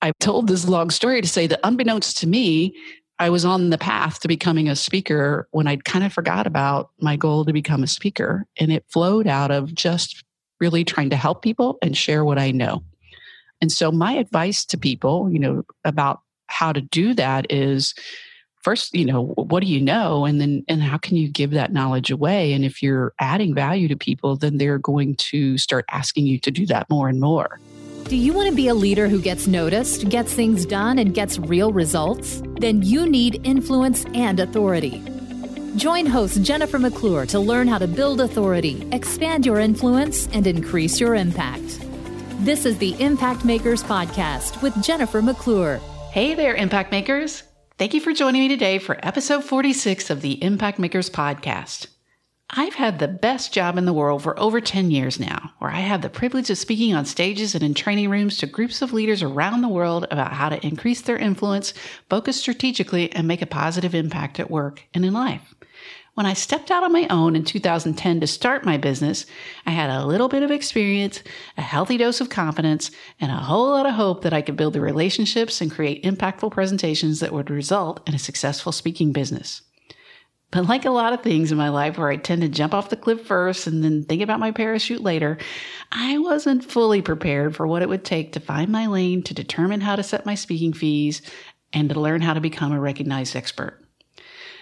I told this long story to say that unbeknownst to me, I was on the path to becoming a speaker when I'd kind of forgot about my goal to become a speaker. And it flowed out of just really trying to help people and share what I know. And so my advice to people, you know, about how to do that is first, you know, what do you know? And then, and how can you give that knowledge away? And if you're adding value to people, then they're going to start asking you to do that more and more. Do you want to be a leader who gets noticed, gets things done, and gets real results? Then you need influence and authority. Join host Jennifer McClure to learn how to build authority, expand your influence, and increase your impact. This is the Impact Makers Podcast with Jennifer McClure. Hey there, Impact Makers. Thank you for joining me today for episode 46 of the Impact Makers Podcast. I've had the best job in the world for over 10 years now, where I have the privilege of speaking on stages and in training rooms to groups of leaders around the world about how to increase their influence, focus strategically, and make a positive impact at work and in life. When I stepped out on my own in 2010 to start my business, I had a little bit of experience, a healthy dose of confidence, and a whole lot of hope that I could build the relationships and create impactful presentations that would result in a successful speaking business. But like a lot of things in my life where I tend to jump off the cliff first and then think about my parachute later, I wasn't fully prepared for what it would take to find my lane, to determine how to set my speaking fees, and to learn how to become a recognized expert.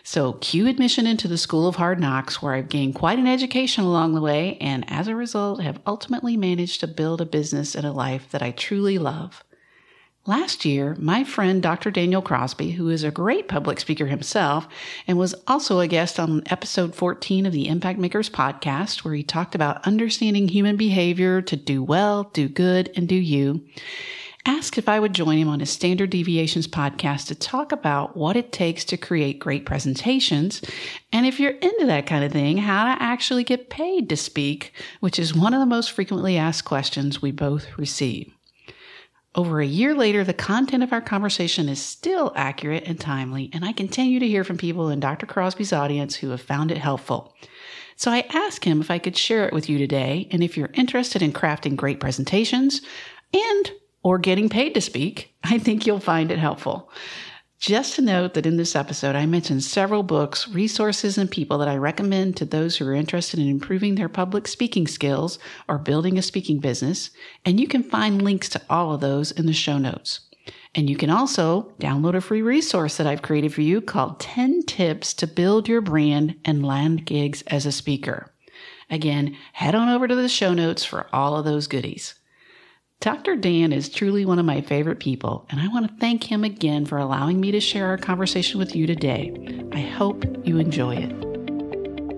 So, cue admission into the School of Hard Knocks, where I've gained quite an education along the way, and as a result, have ultimately managed to build a business and a life that I truly love. Last year, my friend Dr. Daniel Crosby, who is a great public speaker himself and was also a guest on episode 14 of the Impact Makers podcast, where he talked about understanding human behavior to do well, do good, and do you, asked if I would join him on his Standard Deviations podcast to talk about what it takes to create great presentations. And if you're into that kind of thing, how to actually get paid to speak, which is one of the most frequently asked questions we both receive. Over a year later, the content of our conversation is still accurate and timely, and I continue to hear from people in Dr. Crosby's audience who have found it helpful. So I asked him if I could share it with you today, and if you're interested in crafting great presentations and or getting paid to speak, I think you'll find it helpful. Just to note that in this episode, I mentioned several books, resources, and people that I recommend to those who are interested in improving their public speaking skills or building a speaking business, and you can find links to all of those in the show notes. And you can also download a free resource that I've created for you called 10 Tips to Build Your Brand and Land Gigs as a Speaker. Again, head on over to the show notes for all of those goodies. Dr. Dan is truly one of my favorite people, and I want to thank him again for allowing me to share our conversation with you today. I hope you enjoy it.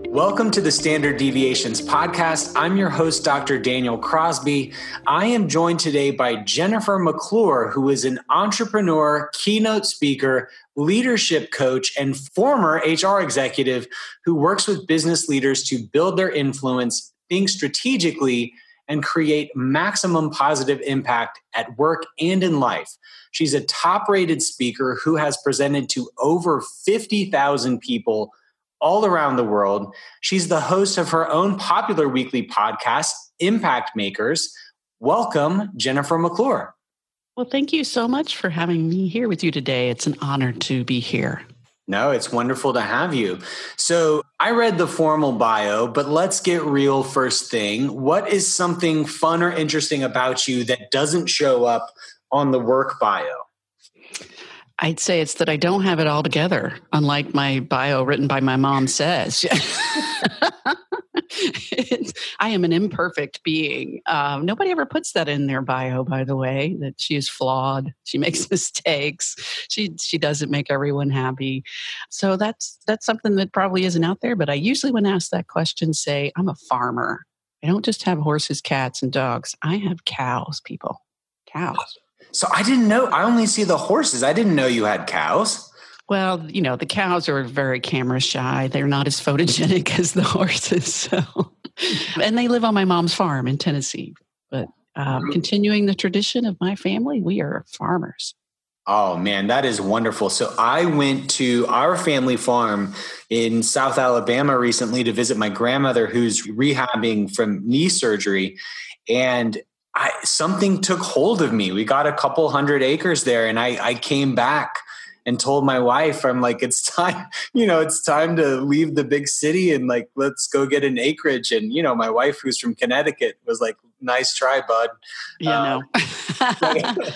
Welcome to the Standard Deviations podcast. I'm your host, Dr. Daniel Crosby. I am joined today by Jennifer McClure, who is an entrepreneur, keynote speaker, leadership coach, and former HR executive who works with business leaders to build their influence, think strategically, and create maximum positive impact at work and in life. She's a top rated speaker who has presented to over 50,000 people all around the world. She's the host of her own popular weekly podcast, Impact Makers. Welcome, Jennifer McClure. Well, thank you so much for having me here with you today. It's an honor to be here. No, it's wonderful to have you. So I read the formal bio, but let's get real first thing. What is something fun or interesting about you that doesn't show up on the work bio? I'd say it's that I don't have it all together, unlike my bio written by my mom says. I am an imperfect being. Um, nobody ever puts that in their bio, by the way, that she is flawed. She makes mistakes. She she doesn't make everyone happy. So that's that's something that probably isn't out there. But I usually, when asked that question, say I'm a farmer. I don't just have horses, cats, and dogs. I have cows. People, cows. So I didn't know. I only see the horses. I didn't know you had cows. Well, you know, the cows are very camera shy. They're not as photogenic as the horses. So, and they live on my mom's farm in Tennessee. But um, continuing the tradition of my family, we are farmers. Oh man, that is wonderful. So I went to our family farm in South Alabama recently to visit my grandmother who's rehabbing from knee surgery. And I, something took hold of me. We got a couple hundred acres there, and I, I came back and told my wife, I'm like, it's time, you know, it's time to leave the big city and like, let's go get an acreage. And, you know, my wife, who's from Connecticut, was like, nice try, bud. Yeah, uh, no.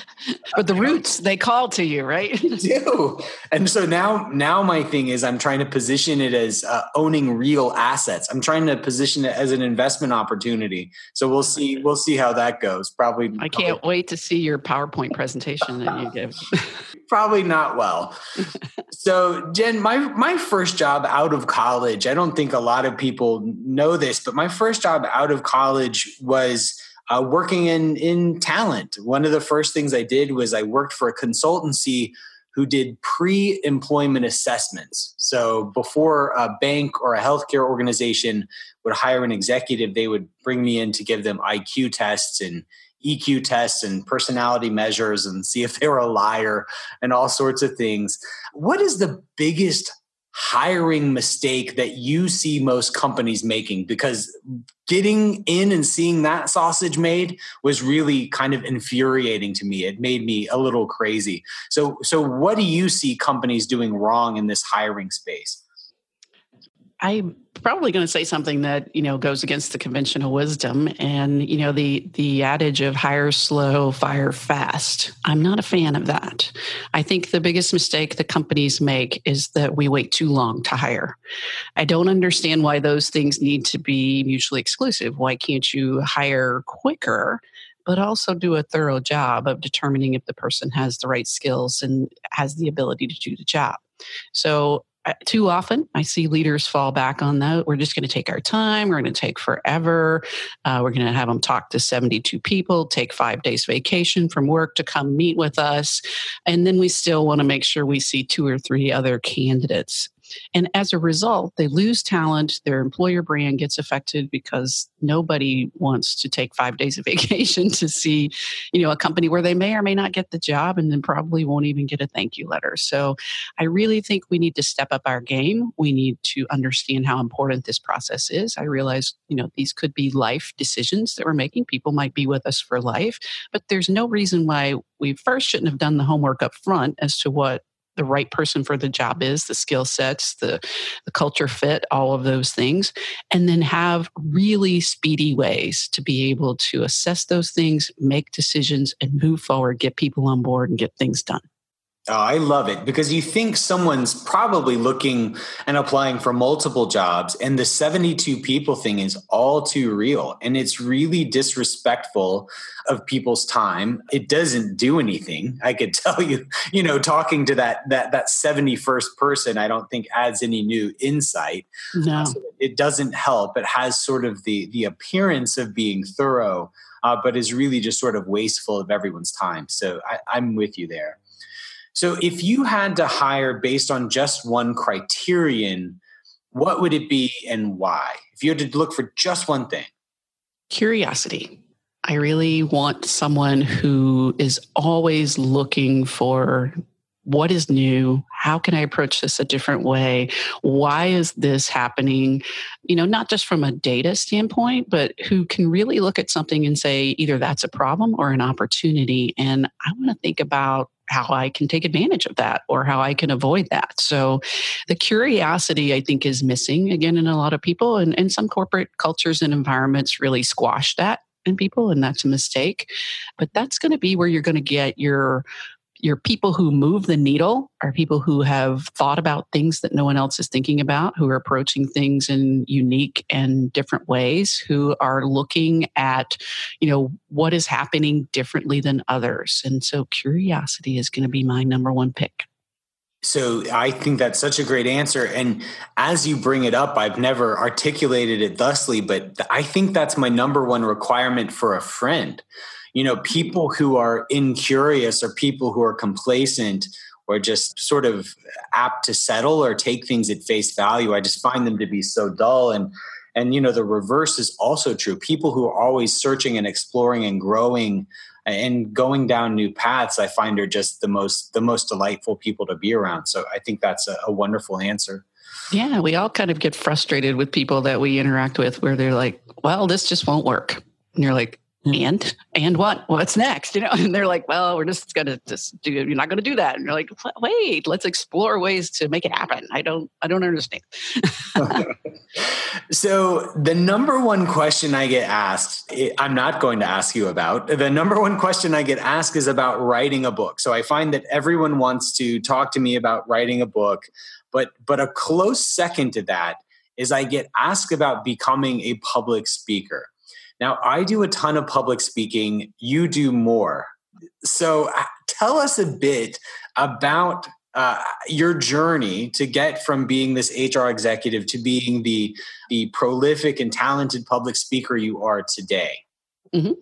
but the roots, they call to you, right? do. And so now, now my thing is I'm trying to position it as uh, owning real assets. I'm trying to position it as an investment opportunity. So we'll see, we'll see how that goes. Probably. I can't probably. wait to see your PowerPoint presentation that you give. probably not well. so Jen, my, my first job out of college, I don't think a lot of people know this, but my first job out of college was uh, working in in talent. One of the first things I did was I worked for a consultancy who did pre-employment assessments. So before a bank or a healthcare organization would hire an executive, they would bring me in to give them IQ tests and EQ tests and personality measures and see if they were a liar and all sorts of things. What is the biggest hiring mistake that you see most companies making? Because getting in and seeing that sausage made was really kind of infuriating to me. It made me a little crazy. So so what do you see companies doing wrong in this hiring space? I'm probably going to say something that you know goes against the conventional wisdom, and you know the the adage of hire slow, fire fast. I'm not a fan of that. I think the biggest mistake the companies make is that we wait too long to hire. I don't understand why those things need to be mutually exclusive. Why can't you hire quicker? but also do a thorough job of determining if the person has the right skills and has the ability to do the job. So too often I see leaders fall back on that. We're just going to take our time. We're going to take forever. Uh, we're going to have them talk to 72 people, take five days vacation from work to come meet with us. And then we still want to make sure we see two or three other candidates. And as a result, they lose talent. Their employer brand gets affected because nobody wants to take five days of vacation to see, you know, a company where they may or may not get the job and then probably won't even get a thank you letter. So I really think we need to step up our game. We need to understand how important this process is. I realize, you know, these could be life decisions that we're making. People might be with us for life, but there's no reason why we first shouldn't have done the homework up front as to what the right person for the job is, the skill sets, the, the culture fit, all of those things, and then have really speedy ways to be able to assess those things, make decisions, and move forward, get people on board, and get things done. Oh, I love it because you think someone's probably looking and applying for multiple jobs, and the 72 people thing is all too real. And it's really disrespectful of people's time. It doesn't do anything. I could tell you, you know, talking to that that that 71st person, I don't think adds any new insight. No. So it doesn't help. It has sort of the the appearance of being thorough, uh, but is really just sort of wasteful of everyone's time. So I, I'm with you there. So if you had to hire based on just one criterion, what would it be and why? If you had to look for just one thing, curiosity. I really want someone who is always looking for what is new how can i approach this a different way why is this happening you know not just from a data standpoint but who can really look at something and say either that's a problem or an opportunity and i want to think about how I can take advantage of that or how I can avoid that. So the curiosity I think is missing again in a lot of people and, and some corporate cultures and environments really squash that in people and that's a mistake. But that's going to be where you're going to get your your people who move the needle are people who have thought about things that no one else is thinking about, who are approaching things in unique and different ways, who are looking at, you know, what is happening differently than others. And so curiosity is going to be my number one pick. So I think that's such a great answer. And as you bring it up, I've never articulated it thusly, but I think that's my number one requirement for a friend you know people who are incurious or people who are complacent or just sort of apt to settle or take things at face value i just find them to be so dull. And and you know the reverse is also true. People who are always searching and exploring and growing and going down new paths i find are just the most the most delightful people to be around. So i think that's a, a wonderful answer. Yeah we all kind of get frustrated with people that we interact with where they're like well this just won't work. And you're like. Hmm. and and what? What's next? You know and they're like well we're just gonna just do you're not gonna do that. And you're like wait let's explore ways to make it happen. I don't i don't understand. So the number one question i get asked eh, i'm not going to ask you about the number one question i get asked is about writing a book. So i find that everyone wants to talk to me about writing a book but but a close second to that is i get asked about becoming a public speaker now, I do a ton of public speaking, you do more. So, uh, tell us a bit about uh, your journey to get from being this HR executive to being the, the prolific and talented public speaker you are today. Mm-hmm.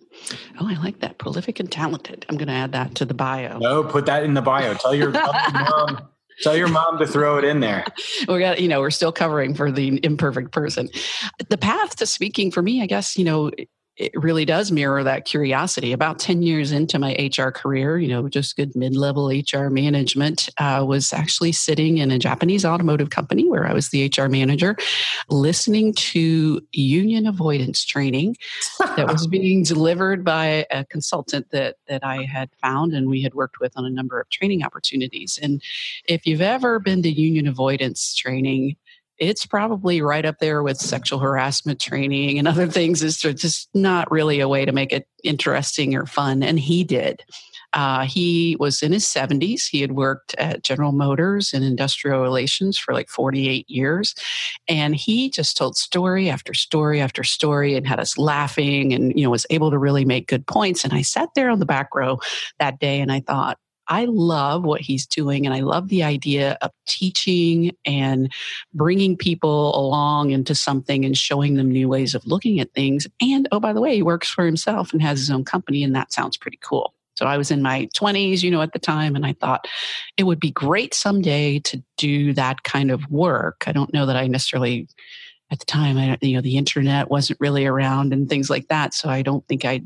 Oh, I like that. Prolific and talented. I'm going to add that to the bio. No, put that in the bio. Tell your, tell your mom. Tell your mom to throw it in there. we got, you know, we're still covering for the imperfect person. The path to speaking for me, I guess, you know, it really does mirror that curiosity. About 10 years into my HR career, you know, just good mid level HR management, uh, was actually sitting in a Japanese automotive company where I was the HR manager, listening to union avoidance training that was being delivered by a consultant that, that I had found and we had worked with on a number of training opportunities. And if you've ever been to union avoidance training, it's probably right up there with sexual harassment training and other things. Is just not really a way to make it interesting or fun. And he did. Uh, he was in his 70s. He had worked at General Motors in industrial relations for like 48 years. And he just told story after story after story and had us laughing and, you know, was able to really make good points. And I sat there on the back row that day and I thought, I love what he's doing and I love the idea of teaching and bringing people along into something and showing them new ways of looking at things. And oh, by the way, he works for himself and has his own company, and that sounds pretty cool. So I was in my 20s, you know, at the time, and I thought it would be great someday to do that kind of work. I don't know that I necessarily at the time, I, you know, the internet wasn't really around and things like that. So I don't think I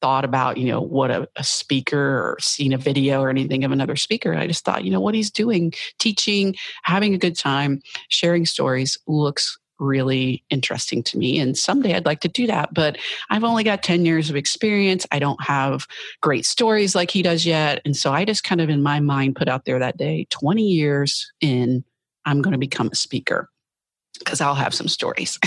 thought about, you know, what a, a, speaker or seen a video or anything of another speaker. I just thought, you know, what he's doing, teaching, having a good time, sharing stories looks really interesting to me. And someday I'd like to do that. But I've only got 10 years of experience. I don't have great stories like he does yet. And so I just kind of in my mind put out there that day 20 years in, I'm going to become a speaker because I'll have some stories.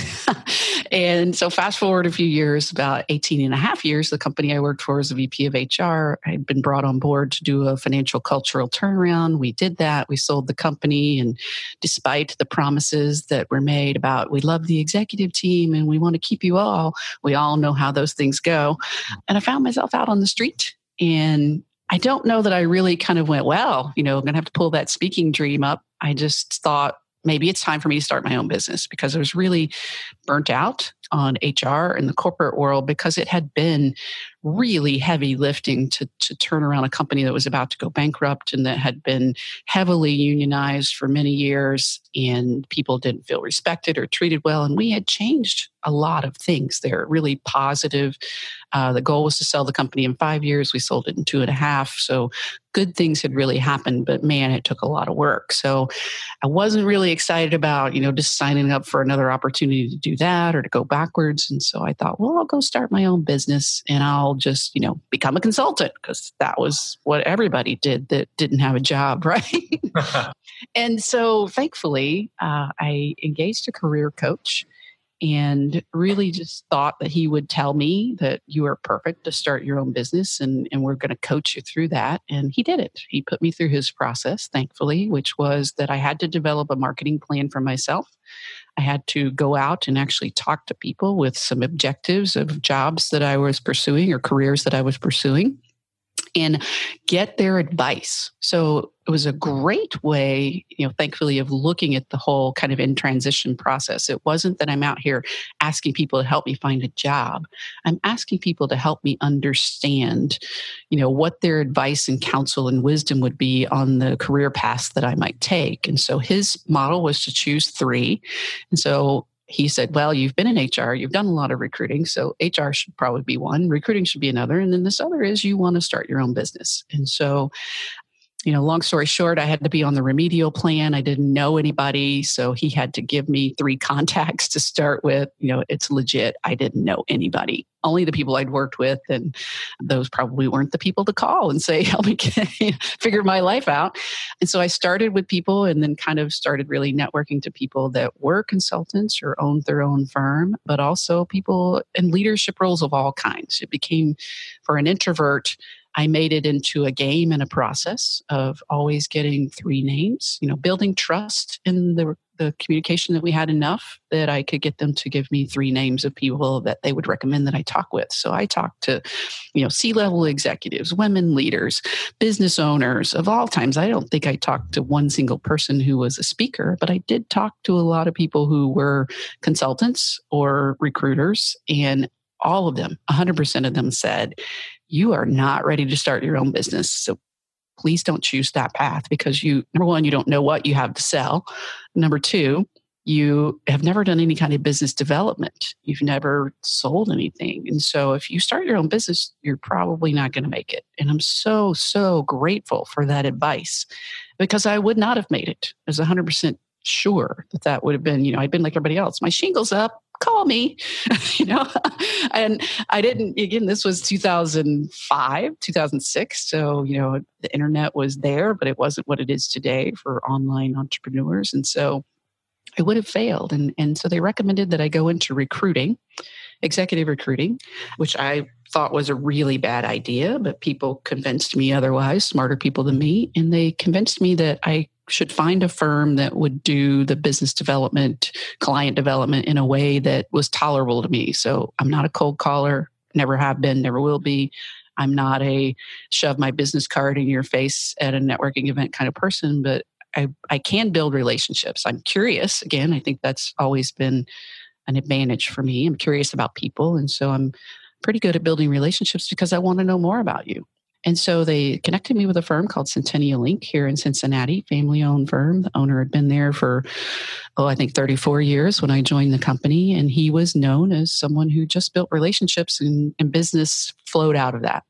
and so fast forward a few years, about 18 and a half years, the company I worked for as a VP of HR. I'd been brought on board to do a financial cultural turnaround. We did that. We sold the company. And despite the promises that were made about we love the executive team and we want to keep you all, we all know how those things go. And I found myself out on the street and I don't know that I really kind of went, well, you know, I'm going to have to pull that speaking dream up. I just thought, maybe it's time for me to start my own business because I was really burnt out on HR in the corporate world because it had been really heavy lifting to, to turn around a company that was about to go bankrupt and that had been heavily unionized for many years and people didn't feel respected or treated well. And we had changed a lot of things there, really positive. Uh, the goal was to sell the company in five years. We sold it in two and a half. So good things had really happened, but man, it took a lot of work. So I wasn't really excited about, you know, just signing up for another opportunity to do that or to go backwards. And so I thought, well, I'll go start my own business and I'll just, you know, become a consultant because that was what everybody did that didn't have a job, right? and so thankfully, uh, I engaged a career coach and really just thought that he would tell me that you are perfect to start your own business and, and we're going to coach you through that. And he did it. He put me through his process, thankfully, which was that I had to develop a marketing plan for myself. I had to go out and actually talk to people with some objectives of jobs that I was pursuing or careers that I was pursuing and get their advice. So it was a great way, you know, thankfully, of looking at the whole kind of in transition process. It wasn't that I'm out here asking people to help me find a job. I'm asking people to help me understand, you know, what their advice and counsel and wisdom would be on the career path that I might take. And so his model was to choose three. And so he said, Well, you've been in HR, you've done a lot of recruiting, so HR should probably be one, recruiting should be another, and then this other is you want to start your own business. And so you know, long story short, I had to be on the remedial plan. I didn't know anybody. So he had to give me three contacts to start with. You know, it's legit. I didn't know anybody, only the people I'd worked with. And those probably weren't the people to call and say, help me figure my life out. And so I started with people and then kind of started really networking to people that were consultants or owned their own firm, but also people in leadership roles of all kinds. It became, for an introvert, I made it into a game and a process of always getting three names, you know, building trust in the, the communication that we had enough that I could get them to give me three names of people that they would recommend that I talk with. So I talked to, you know, C level executives, women leaders, business owners of all times. I don't think I talked to one single person who was a speaker, but I did talk to a lot of people who were consultants or recruiters and all of them, 100% of them said, you are not ready to start your own business. So please don't choose that path because you, number one, you don't know what you have to sell. Number two, you have never done any kind of business development. You've never sold anything. And so if you start your own business, you're probably not going to make it. And I'm so, so grateful for that advice because I would not have made it. I was 100% sure that that would have been, you know, I'd been like everybody else. My shingles up, call me, you know. and I didn't, again, this was 2005, 2006. So, you know, the internet was there, but it wasn't what it is today for online entrepreneurs. And so I would have failed. And, and so they recommended that I go into recruiting, executive recruiting, which I thought was a really bad idea, but people convinced me otherwise, smarter people than me. And they convinced me that I should find a firm that would do the business development, client development in a way that was tolerable to me. So I'm not a cold caller, never have been, never will be. I'm not a shove my business card in your face at a networking event kind of person, but I, I can build relationships. I'm curious. Again, I think that's always been an advantage for me. I'm curious about people. And so I'm pretty good at building relationships because I want to know more about you. And so they connected me with a firm called Centennial Inc. here in Cincinnati, family owned firm. The owner had been there for, oh, I think 34 years when I joined the company. And he was known as someone who just built relationships and, and business flowed out of that.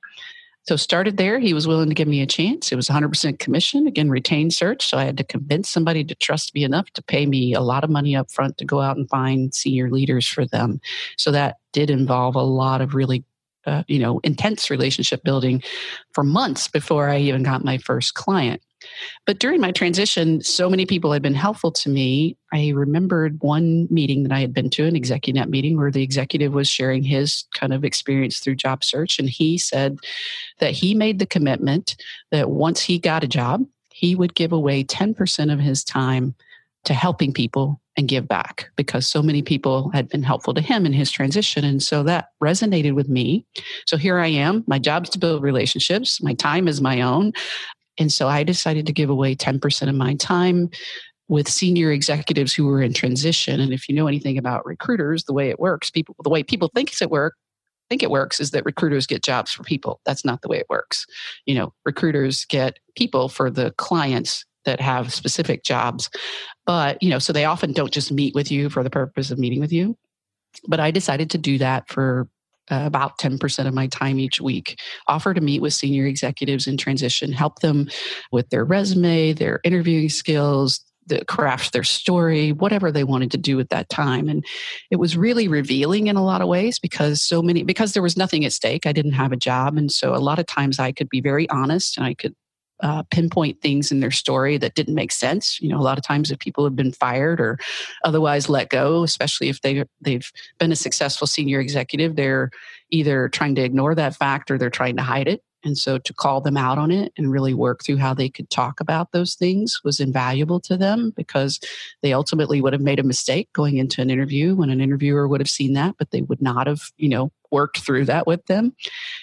So started there. He was willing to give me a chance. It was 100% commission, again, retained search. So I had to convince somebody to trust me enough to pay me a lot of money up front to go out and find senior leaders for them. So that did involve a lot of really uh, you know intense relationship building for months before i even got my first client. But during my transition so many people had been helpful to me. I remembered one meeting that i had been to an ExecuNet meeting where the executive was sharing his kind of experience through job search and he said that he made the commitment that once he got a job he would give away 10% of his time to helping people and give back because so many people had been helpful to him in his transition. And so that resonated with me. So here I am. My job's to build relationships, my time is my own. And so I decided to give away 10% of my time with senior executives who were in transition. And if you know anything about recruiters, the way it works, people the way people think it works think it works is that recruiters get jobs for people. That's not the way it works. You know, recruiters get people for the clients that have specific jobs. But, you know, so they often don't just meet with you for the purpose of meeting with you. But I decided to do that for uh, about 10% of my time each week. Offer to meet with senior executives in transition, help them with their resume, their interviewing skills, the craft their story, whatever they wanted to do at that time. And it was really revealing in a lot of ways because so many, because there was nothing at stake. I didn't have a job. And so a lot of times I could be very honest and I could uh, pinpoint things in their story that didn't make sense. You know, a lot of times if people have been fired or otherwise let go, especially if they they've been a successful senior executive, they're either trying to ignore that fact or they're trying to hide it. And so to call them out on it and really work through how they could talk about those things was invaluable to them because they ultimately would have made a mistake going into an interview when an interviewer would have seen that, but they would not have, you know, worked through that with them.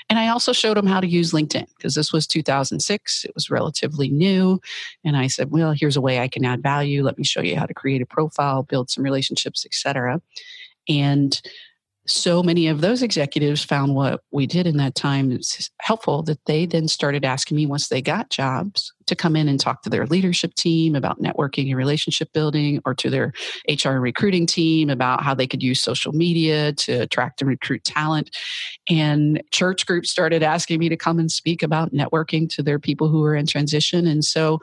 And I also showed them how to use LinkedIn because this was 2006. It was relatively new. And I said, well, here's a way I can add value. Let me show you how to create a profile, build some relationships, etc. And so many of those executives found what we did in that time is helpful that they then started asking me once they got jobs to come in and talk to their leadership team about networking and relationship building or to their HR recruiting team about how they could use social media to attract and recruit talent. And church groups started asking me to come and speak about networking to their people who were in transition. And so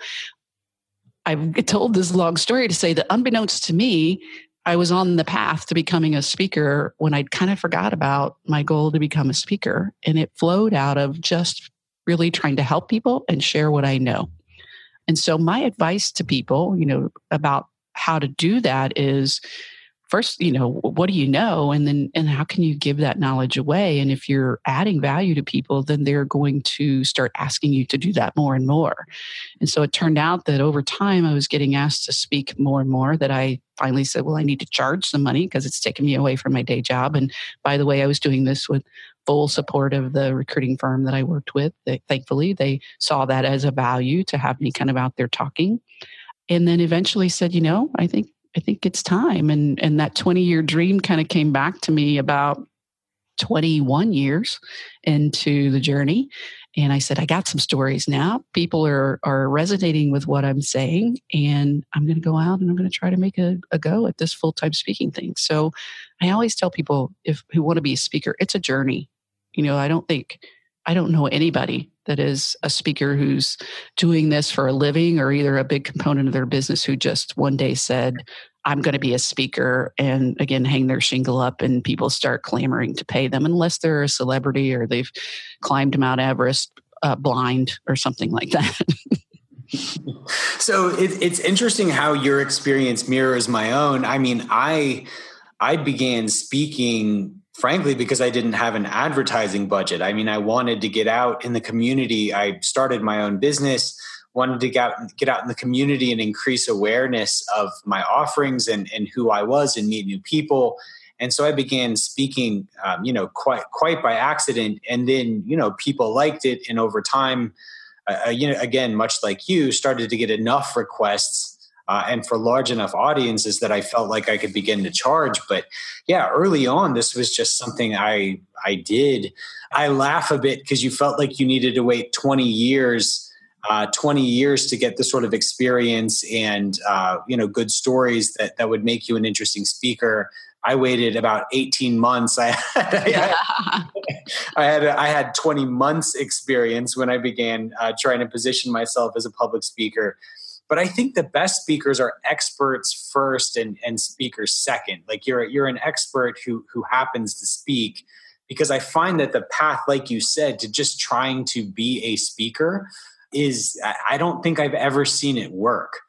I've told this long story to say that unbeknownst to me, I was on the path to becoming a speaker when I'd kind of forgot about my goal to become a speaker. And it flowed out of just really trying to help people and share what I know. And so my advice to people, you know, about how to do that is first you know what do you know? And then and how can you give that knowledge away? And if you're adding value to people then they're going to start asking you to do that more and more. And so it turned out that over time i was getting asked to speak more and more that i finally said well i need to charge some money because it's taken me away from my day job. And by the way i was doing this with full support of the recruiting firm that i worked with. They, thankfully they saw that as a value to have me kind of out there talking. And then eventually said you know i think I think it's time. And and that 20 year dream kind of came back to me about 21 years into the journey. And I said, I got some stories now. People are are resonating with what I'm saying. And I'm going to go out and I'm going to try to make a, a go at this full time speaking thing. So I always tell people if who want to be a speaker, it's a journey. You know, I don't think I don't know anybody that is a speaker who's doing this for a living or either a big component of their business who just one day said, I'm going to be a speaker and again hang their shingle up and people start clamoring to pay them unless they're a celebrity or they've climbed Mount Everest uh, blind or something like that. so it, it's interesting how your experience mirrors my own. I mean, I I began speaking frankly because I didn't have an advertising budget. I mean, I wanted to get out in the community. I started my own business, wanted to get, out in the community and increase awareness of my offerings and, and who I was and meet new people. And so I began speaking, um, you know, quite quite by accident. And then, you know, people liked it, and over time, uh, uh you know, again, much like you, started to get enough requests uh, and for large enough audiences that I felt like I could begin to charge. But yeah, early on, this was just something I I did. I laugh a bit because you felt like you needed to wait 20 years. Uh, 20 years to get the sort of experience and uh, you know good stories that that would make you an interesting speaker I waited about 18 months. I had, I, had, I had, I had 20 months experience when I began uh, trying to position myself as a public speaker. But I think the best speakers are experts first and, and speakers second. Like you're you're an expert who who happens to speak because I find that the path, like you said, to just trying to be a speaker is I don't think I've ever seen it work.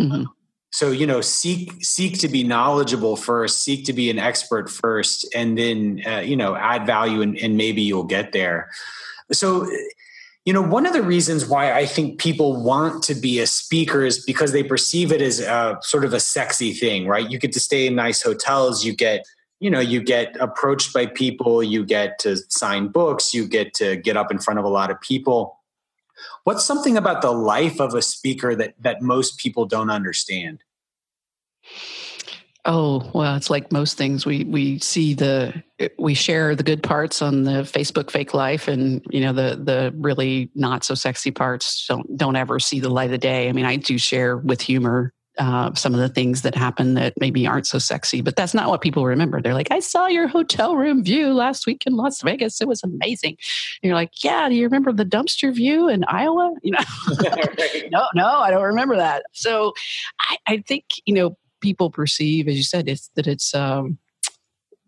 Mm-hmm. So you know, seek seek to be knowledgeable first, seek to be an expert first, and then uh, you know add value, and, and maybe you'll get there. So you know, one of the reasons why I think people want to be a speaker is because they perceive it as a, sort of a sexy thing, right? You get to stay in nice hotels, you get, you know, you get approached by people, you get to sign books, you get to get up in front of a lot of people. What's something about the life of a speaker that that most people don't understand? Oh, well, it's like most things. We we see the we share the good parts on the Facebook fake life and you know the the really not so sexy parts don't don't ever see the light of day. I mean, I do share with humor uh, some of the things that happen that maybe aren't so sexy, but that's not what people remember. They're like, I saw your hotel room view last week in Las Vegas. It was amazing. And you're like, yeah, do you remember the dumpster view in Iowa? You know, no, no, I don't remember that. So I, I think, you know, people perceive, as you said, it's that it's um,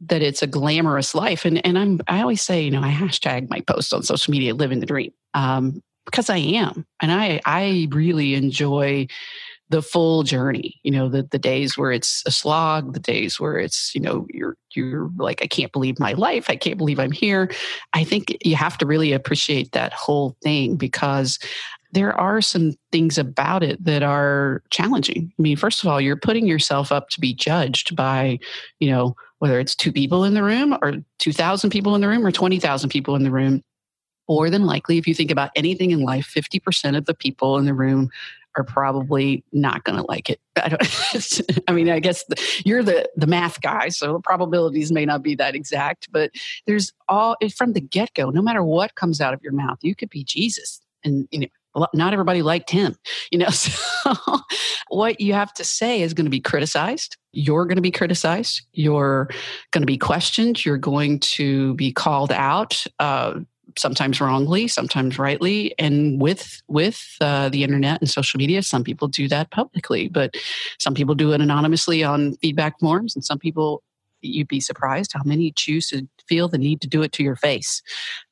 that it's a glamorous life. And and I'm I always say, you know, I hashtag my post on social media, living the dream, um, because I am, and I I really enjoy the full journey you know the, the days where it's a slog the days where it's you know you're you're like i can't believe my life. I can't believe i'm here. I think you have to really appreciate that whole thing because there are some things about it that are challenging. I mean, first of all, you're putting yourself up to be judged by, you know, whether it's two people in the room or 2,000 people in the room or 20,000 people in the room. More than likely, if you think about anything in life, 50% of the people in the room are probably not going to like it. I, don't, I mean, I guess the, you're the the math guy, so the probabilities may not be that exact. But there's all from the get go. No matter what comes out of your mouth, you could be Jesus, and you know not everybody liked him you know so what you have to say is going to be criticized you're going to be criticized you're going to be questioned you're going to be called out uh, sometimes wrongly sometimes rightly and with with uh, the internet and social media some people do that publicly but some people do it anonymously on feedback forms and some people you'd be surprised how many choose to feel the need to do it to your face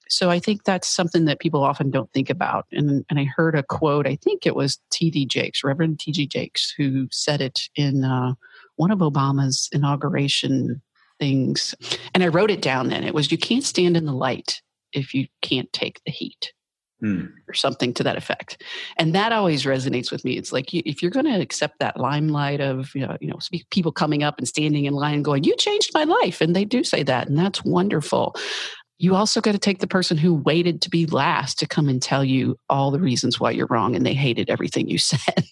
so I think that's something that people often don't think about. And, and I heard a quote, I think it was T.D. Jakes, Reverend T.D. Jakes, who said it in uh, one of Obama's inauguration things. And I wrote it down then. It was, You can't stand in the light if you can't take the heat. Hmm. Or something to that effect, and that always resonates with me. It's like you, if you're going to accept that limelight of you know, you know people coming up and standing in line, going, "You changed my life," and they do say that, and that's wonderful you also got to take the person who waited to be last to come and tell you all the reasons why you're wrong and they hated everything you said.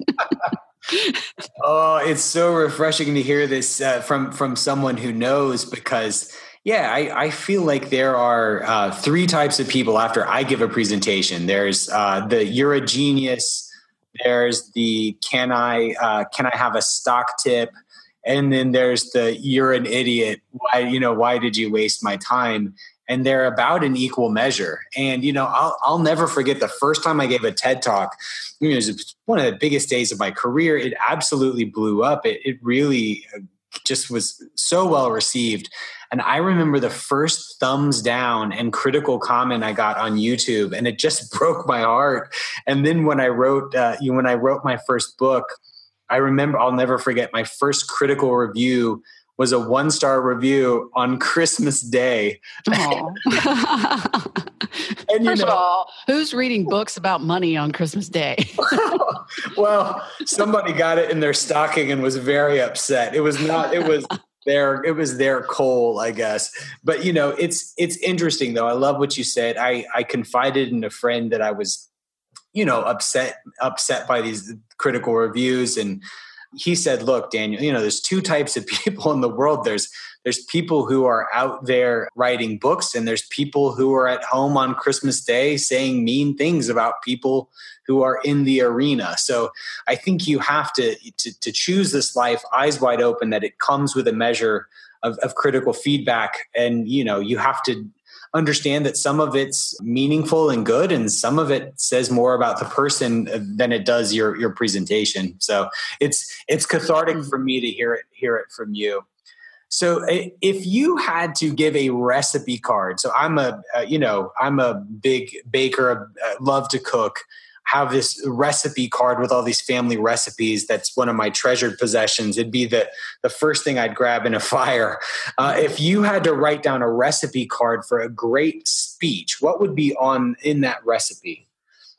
oh, it's so refreshing to hear this uh, from from someone who knows because yeah, I, I feel like there are uh, three types of people after I give a presentation. There's uh, the you're a genius. There's the can I uh, can I have a stock tip? And then there's the you're an idiot. Why you know why did you waste my time? And they're about an equal measure. And you know, I'll I'll never forget the first time I gave a TED talk. You know, it was one of the biggest days of my career. It absolutely blew up. It it really uh, just was so well received. And I remember the first thumbs down and critical comment I got on YouTube, and it just broke my heart. And then when I wrote, uh, you when I wrote my first book, I remember I'll never forget my first critical review was a one star review on Christmas Day. and, First know, of all, who's reading books about money on Christmas Day? well, somebody got it in their stocking and was very upset. It was not. It was their. It was their coal, I guess. But you know, it's it's interesting though. I love what you said. I I confided in a friend that I was, you know, upset upset by these critical reviews and he said, look, Daniel, you know, there's two types of people in the world. There's there's people who are out there writing books and there's people who are at home on Christmas Day saying mean things about people who are in the arena. So I think you have to to, to choose this life eyes wide open that it comes with a measure of, of critical feedback and you know you have to understand that some of it's meaningful and good and some of it says more about the person than it does your your presentation. So it's it's cathartic for me to hear it hear it from you. So if you had to give a recipe card so i'm a uh, you know i'm a big baker uh, love to cook have this recipe card with all these family recipes. That's one of my treasured possessions. It'd be the, the first thing I'd grab in a fire. Uh, if you had to write down a recipe card for a great speech, what would be on in that recipe?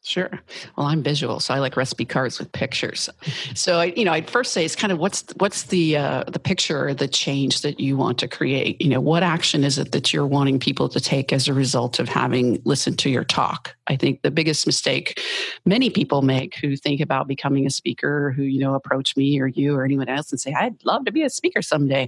Sure. Well, I'm visual, so I like recipe cards with pictures. So, I, you know, I'd first say it's kind of what's what's the uh, the picture, or the change that you want to create. You know, what action is it that you're wanting people to take as a result of having listened to your talk? I think the biggest mistake many people make who think about becoming a speaker, who you know approach me or you or anyone else and say, "I'd love to be a speaker someday,"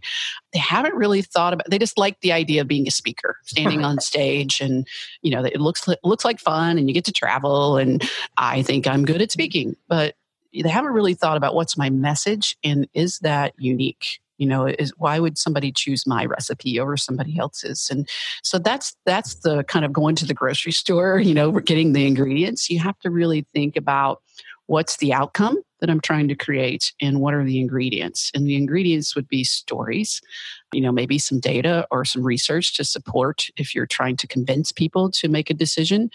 they haven't really thought about. They just like the idea of being a speaker, standing on stage, and you know, it looks it looks like fun, and you get to travel and and I think I'm good at speaking, but they haven't really thought about what's my message and is that unique? You know is why would somebody choose my recipe over somebody else's? And so that's that's the kind of going to the grocery store you know we're getting the ingredients. You have to really think about what's the outcome that I'm trying to create and what are the ingredients. And the ingredients would be stories, you know, maybe some data or some research to support if you're trying to convince people to make a decision,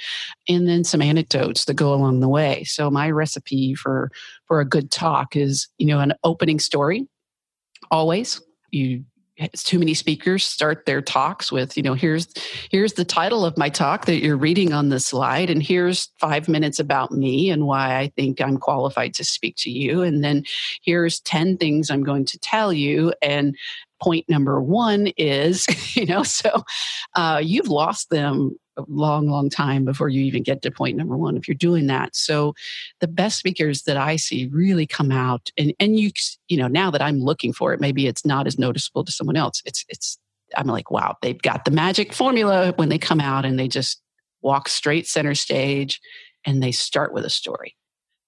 and then some anecdotes that go along the way. So my recipe for for a good talk is, you know, an opening story always you too many speakers start their talks with you know here's here's the title of my talk that you're reading on the slide and here's five minutes about me and why i think i'm qualified to speak to you. And then here's 10 things i'm going to tell you. And point number one is you know so uh, you've lost them a long, long time before you even get to point number one if you're doing that. So the best speakers that I see really come out and, and you, you know, now that I'm looking for it, maybe it's not as noticeable to someone else. It's, it's, I'm like, wow, they've got the magic formula when they come out and they just walk straight center stage and they start with a story.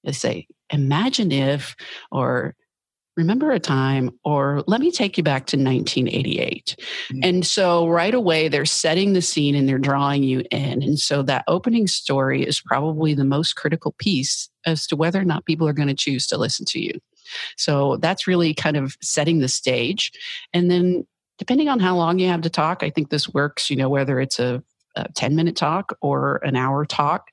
They say, imagine if, or remember a time or let me take you back to 1988 mm-hmm. and so right away they're setting the scene and they're drawing you in. And so that opening story is probably the most critical piece as to whether or not people are going to choose to listen to you. So that's really kind of setting the stage. And then depending on how long you have to talk i think this works you know whether it's a, a 10 minute talk or an hour talk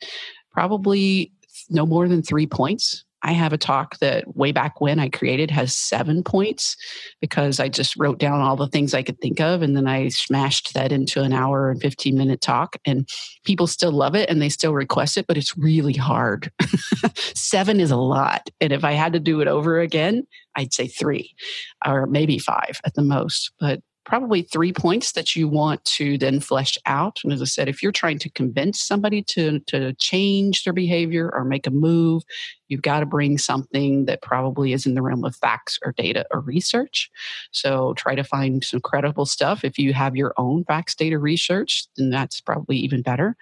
probably no more than three points I have a talk that way back when I created has seven points because I just wrote down all the things I could think of and then I smashed that into an hour and 15 minute talk. And people still love it and they still request it, but it's really hard. seven is a lot. And if I had to do it over again, I'd say three or maybe five at the most. But probably three points that you want to then flesh out. And as I said, if you're trying to convince somebody to, to change their behavior or make a move, you've got to bring something that probably is in the realm of facts or data or research. So try to find some credible stuff. If you have your own facts, data research, then that's probably even better.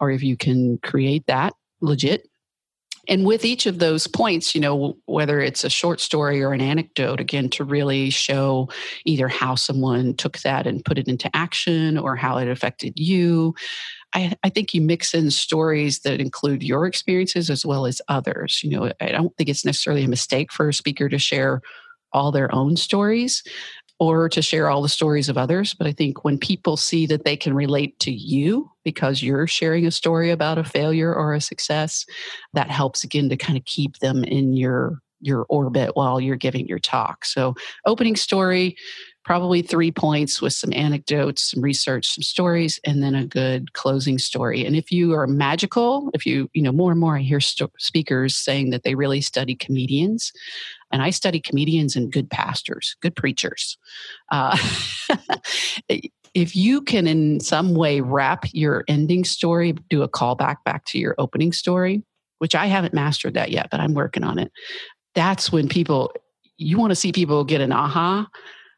Or if you can create that legit and with each of those points, you know, whether it's a short story or an anecdote, again, to really show either how someone took that and put it into action or how it affected you. I, I, think you mix in stories that include your experiences as well as others. You know, I don't think it's necessarily a mistake for a speaker to share all their own stories or to share all the stories of others. But I think when people see that they can relate to you because you're sharing a story about a failure or a success, that helps again to kind of keep them in your your orbit while you're giving your talk. So opening story, probably three points with some anecdotes, some research, some stories, and then a good closing story. And if you are magical, if you, you know, more and more I hear speakers saying that they really study comedians. And I study comedians and good pastors, good preachers. Uh, if you can in some way wrap your ending story, do a callback back to your opening story, which I haven't mastered that yet, but I'm working on it. That's when people, you want to see people get an aha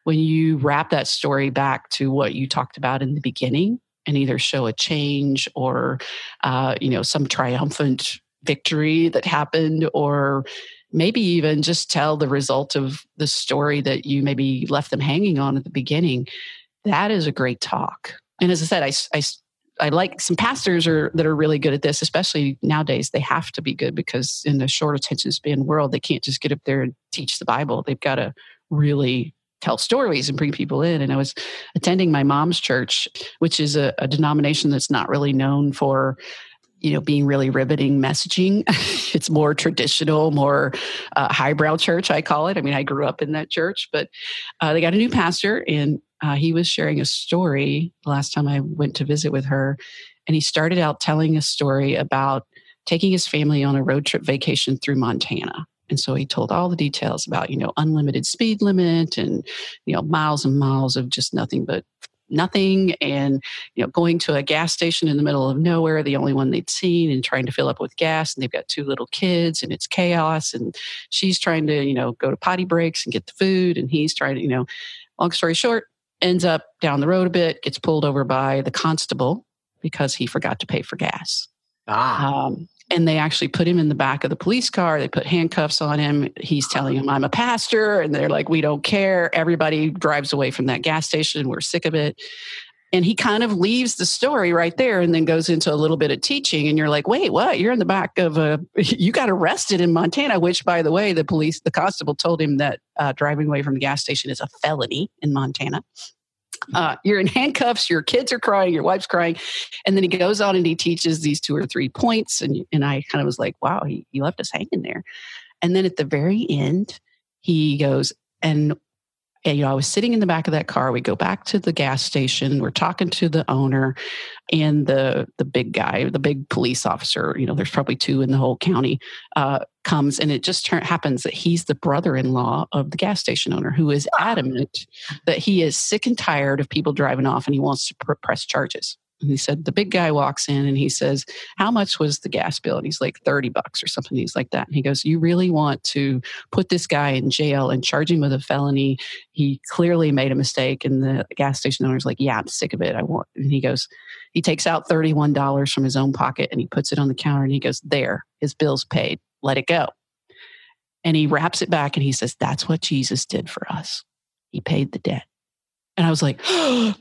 when you wrap that story back to what you talked about in the beginning and either show a change or uh, you know some triumphant victory that happened or maybe even just tell the result of the story that you maybe left them hanging on at the beginning that is a great talk and as i said i, I I like some pastors are that are really good at this, especially nowadays. They have to be good because in the short attention span world, they can't just get up there and teach the Bible. They've got to really tell stories and bring people in. And I was attending my mom's church, which is a, a denomination that's not really known for you know being really riveting messaging. It's more traditional more uh, highbrow church i call it. I mean i grew up in that church but uh, they got a new pastor and uh, he was sharing a story the last time i went to visit with her. And he started out telling a story about taking his family on a road trip vacation through montana. And so he told all the details about, you know, unlimited speed limit and, you know, miles and miles of just nothing but nothing and you know going to a gas station in the middle of nowhere the only one they'd seen and trying to fill up with gas and they've got two little kids and it's chaos and she's trying to you know go to potty breaks and get the food and he's trying to you know long story short ends up down the road a bit gets pulled over by the constable because he forgot to pay for gas ah. Um, and they actually put him in the back of the police car. They put handcuffs on him. He's telling them, I'm a pastor. And they're like, we don't care. Everybody drives away from that gas station. We're sick of it. And he kind of leaves the story right there and then goes into a little bit of teaching. And you're like, wait, what? You're in the back of a, you got arrested in Montana, which, by the way, the police, the constable told him that uh, driving away from the gas station is a felony in Montana. Uh, you're in handcuffs, your kids are crying, your wife's crying. And then he goes on and he teaches these two or three points. And, and I kind of was like, wow, he, he left us hanging there. And then at the very end, he goes, and and, you know, I was sitting in the back of that car. We go back to the gas station. We're talking to the owner and the the big guy, the big police officer. You know, there's probably two in the whole county. Uh, comes and it just turn, happens that he's the brother-in-law of the gas station owner, who is adamant that he is sick and tired of people driving off and he wants to pr- press charges. And he said, the big guy walks in and he says, How much was the gas bill? And he's like, 30 bucks or something. He's like that. And he goes, You really want to put this guy in jail and charge him with a felony? He clearly made a mistake. And the gas station owner's like, Yeah, I'm sick of it. I want. And he goes, He takes out $31 from his own pocket and he puts it on the counter and he goes, There, his bill's paid. Let it go. And he wraps it back and he says, That's what Jesus did for us. He paid the debt. And I was like, oh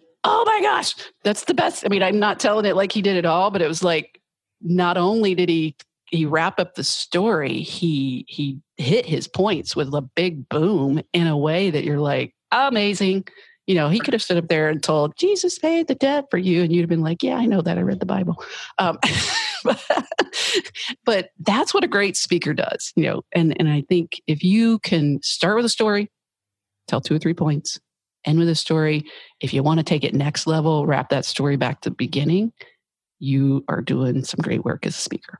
my gosh, that's the best. I mean, I'm not telling it like he did it all, but it was like not only did he he wrap up the story, he he hit his points with a big boom in a way that you're like, amazing. You know, he could have stood up there and told Jesus paid the debt for you, and you'd have been like, "Yeah, I know that. I read the Bible." Um, but that's what a great speaker does, you know. And and I think if you can start with a story, tell two or three points, end with a story. If you want to take it next level, wrap that story back to the beginning, you are doing some great work as a speaker.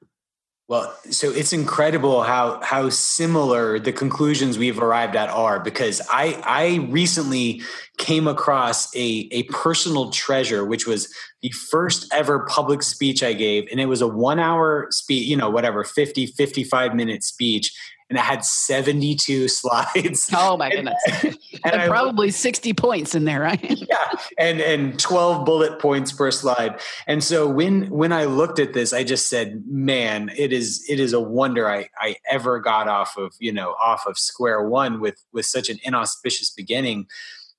Well, so it's incredible how how similar the conclusions we've arrived at are because I I recently came across a a personal treasure which was the first ever public speech I gave and it was a 1 hour speech, you know, whatever, 50 55 minute speech and it had 72 slides. Oh my goodness. and, and, and probably 60 points in there, right? yeah. And and 12 bullet points per slide. And so when when I looked at this, I just said, man, it is it is a wonder I I ever got off of, you know, off of square one with with such an inauspicious beginning.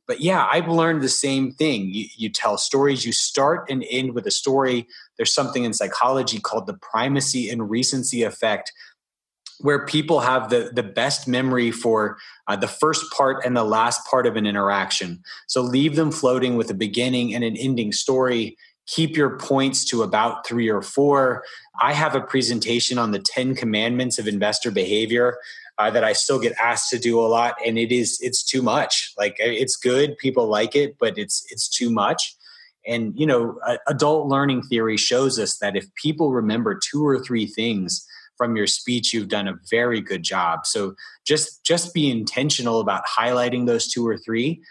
But yeah, I've learned the same thing. You, you tell stories, you start and end with a story. There's something in psychology called the primacy and recency effect where people have the, the best memory for uh, the first part and the last part of an interaction. So leave them floating with a beginning and an ending story. Keep your points to about three or four. I have a presentation on the 10 commandments of investor behavior. Uh, that I still get asked to do a lot, and it is it's too much. Like it's good, people like it, but it's it's too much. And you know, adult learning theory shows us that if people remember two or three things, from your speech you've done a very good job. So just just be intentional about highlighting those two or three.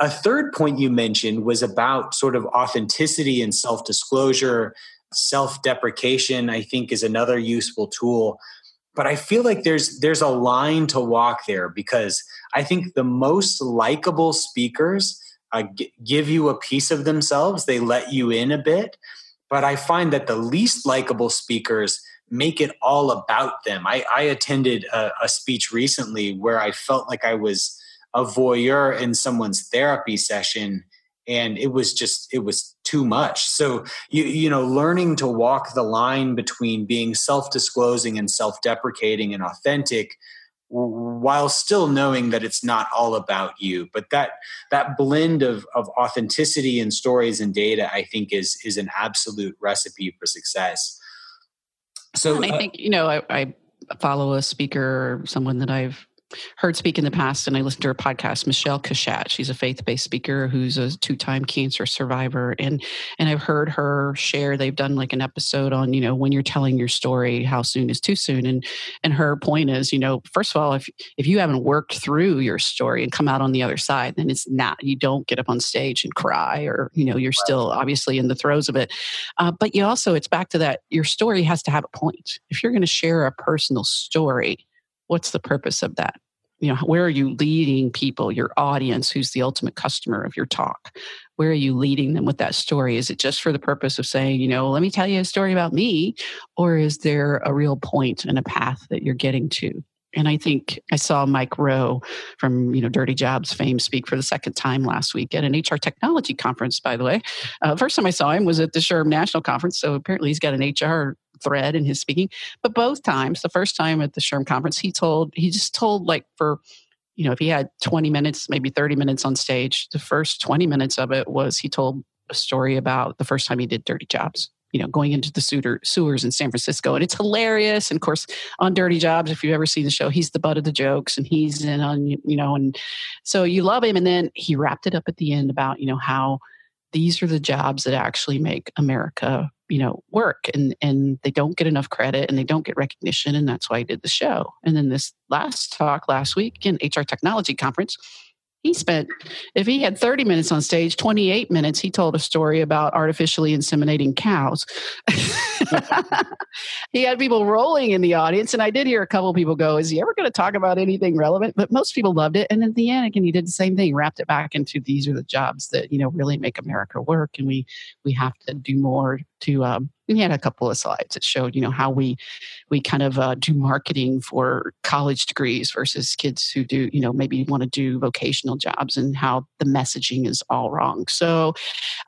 A third point you mentioned was about sort of authenticity and self-disclosure. Self-deprecation i think is another useful tool. But i feel like there's there's a line to walk there because i think the most likable speakers uh, g- give you a piece of themselves. They let you in a bit. But i find that the least likable speakers make it all about them. I, I attended a, a, speech recently where I felt like I was a voyeur in someone's therapy session and it was just it was too much. So you you know learning to walk the line between being self-disclosing and self-deprecating and authentic while still knowing that it's not all about you. But that that blend of of authenticity and stories and data i think is is an absolute recipe for success so and I think you know I, I follow a speaker, or someone that I've heard speak in the past, and I listened to her podcast, Michele Cushatt. She's a faith-based speaker who's a two-time cancer survivor, and and I've heard her share. They've done like an episode on you know when you're telling your story, how soon is too soon, and and her point is you know first of all if if you haven't worked through your story and come out on the other side, then it's not you don't get up on stage and cry or you know you're still obviously in the throes of it, uh, but you also it's back to that your story has to have a point. If you're going to share a personal story what's the purpose of that? You know, where are you leading people, your audience, who's the ultimate customer of your talk? Where are you leading them with that story? Is it just for the purpose of saying, you know, let me tell you a story about me? Or is there a real point and a path that you're getting to? And I think I saw Mike Rowe from you know Dirty Jobs fame speak for the second time last week at an HR technology conference. By the way, uh, first time I saw him was at the SHRM National Conference. So apparently he's got an HR thread in his speaking. But both times, the first time at the SHRM conference, he told, he just told like for, you know, if he had 20 minutes, maybe 30 minutes on stage, the first 20 minutes of it was he told a story about the first time he did dirty jobs you know, going into the sewer, sewers in San Francisco. And it's hilarious. And of course, on Dirty Jobs, if you've ever seen the show, he's the butt of the jokes and he's in on, you know, and so you love him. And then he wrapped it up at the end about, you know, how these are the jobs that actually make America you know work and and they don't get enough credit and they don't get recognition and that's why i did the show and then this last talk last week in hr technology conference he spent if he had 30 minutes on stage 28 minutes he told a story about artificially inseminating cows. He had people rolling in the audience and i did hear a couple people go is he ever going to talk about anything relevant? But most people loved it and in the end again he did the same thing wrapped it back into these are the jobs that you know really make america work and we we have to do more to um, and he had a couple of slides that showed you know how we we kind of uh, do marketing for college degrees versus kids who do you know maybe want to do vocational jobs and how the messaging is all wrong. So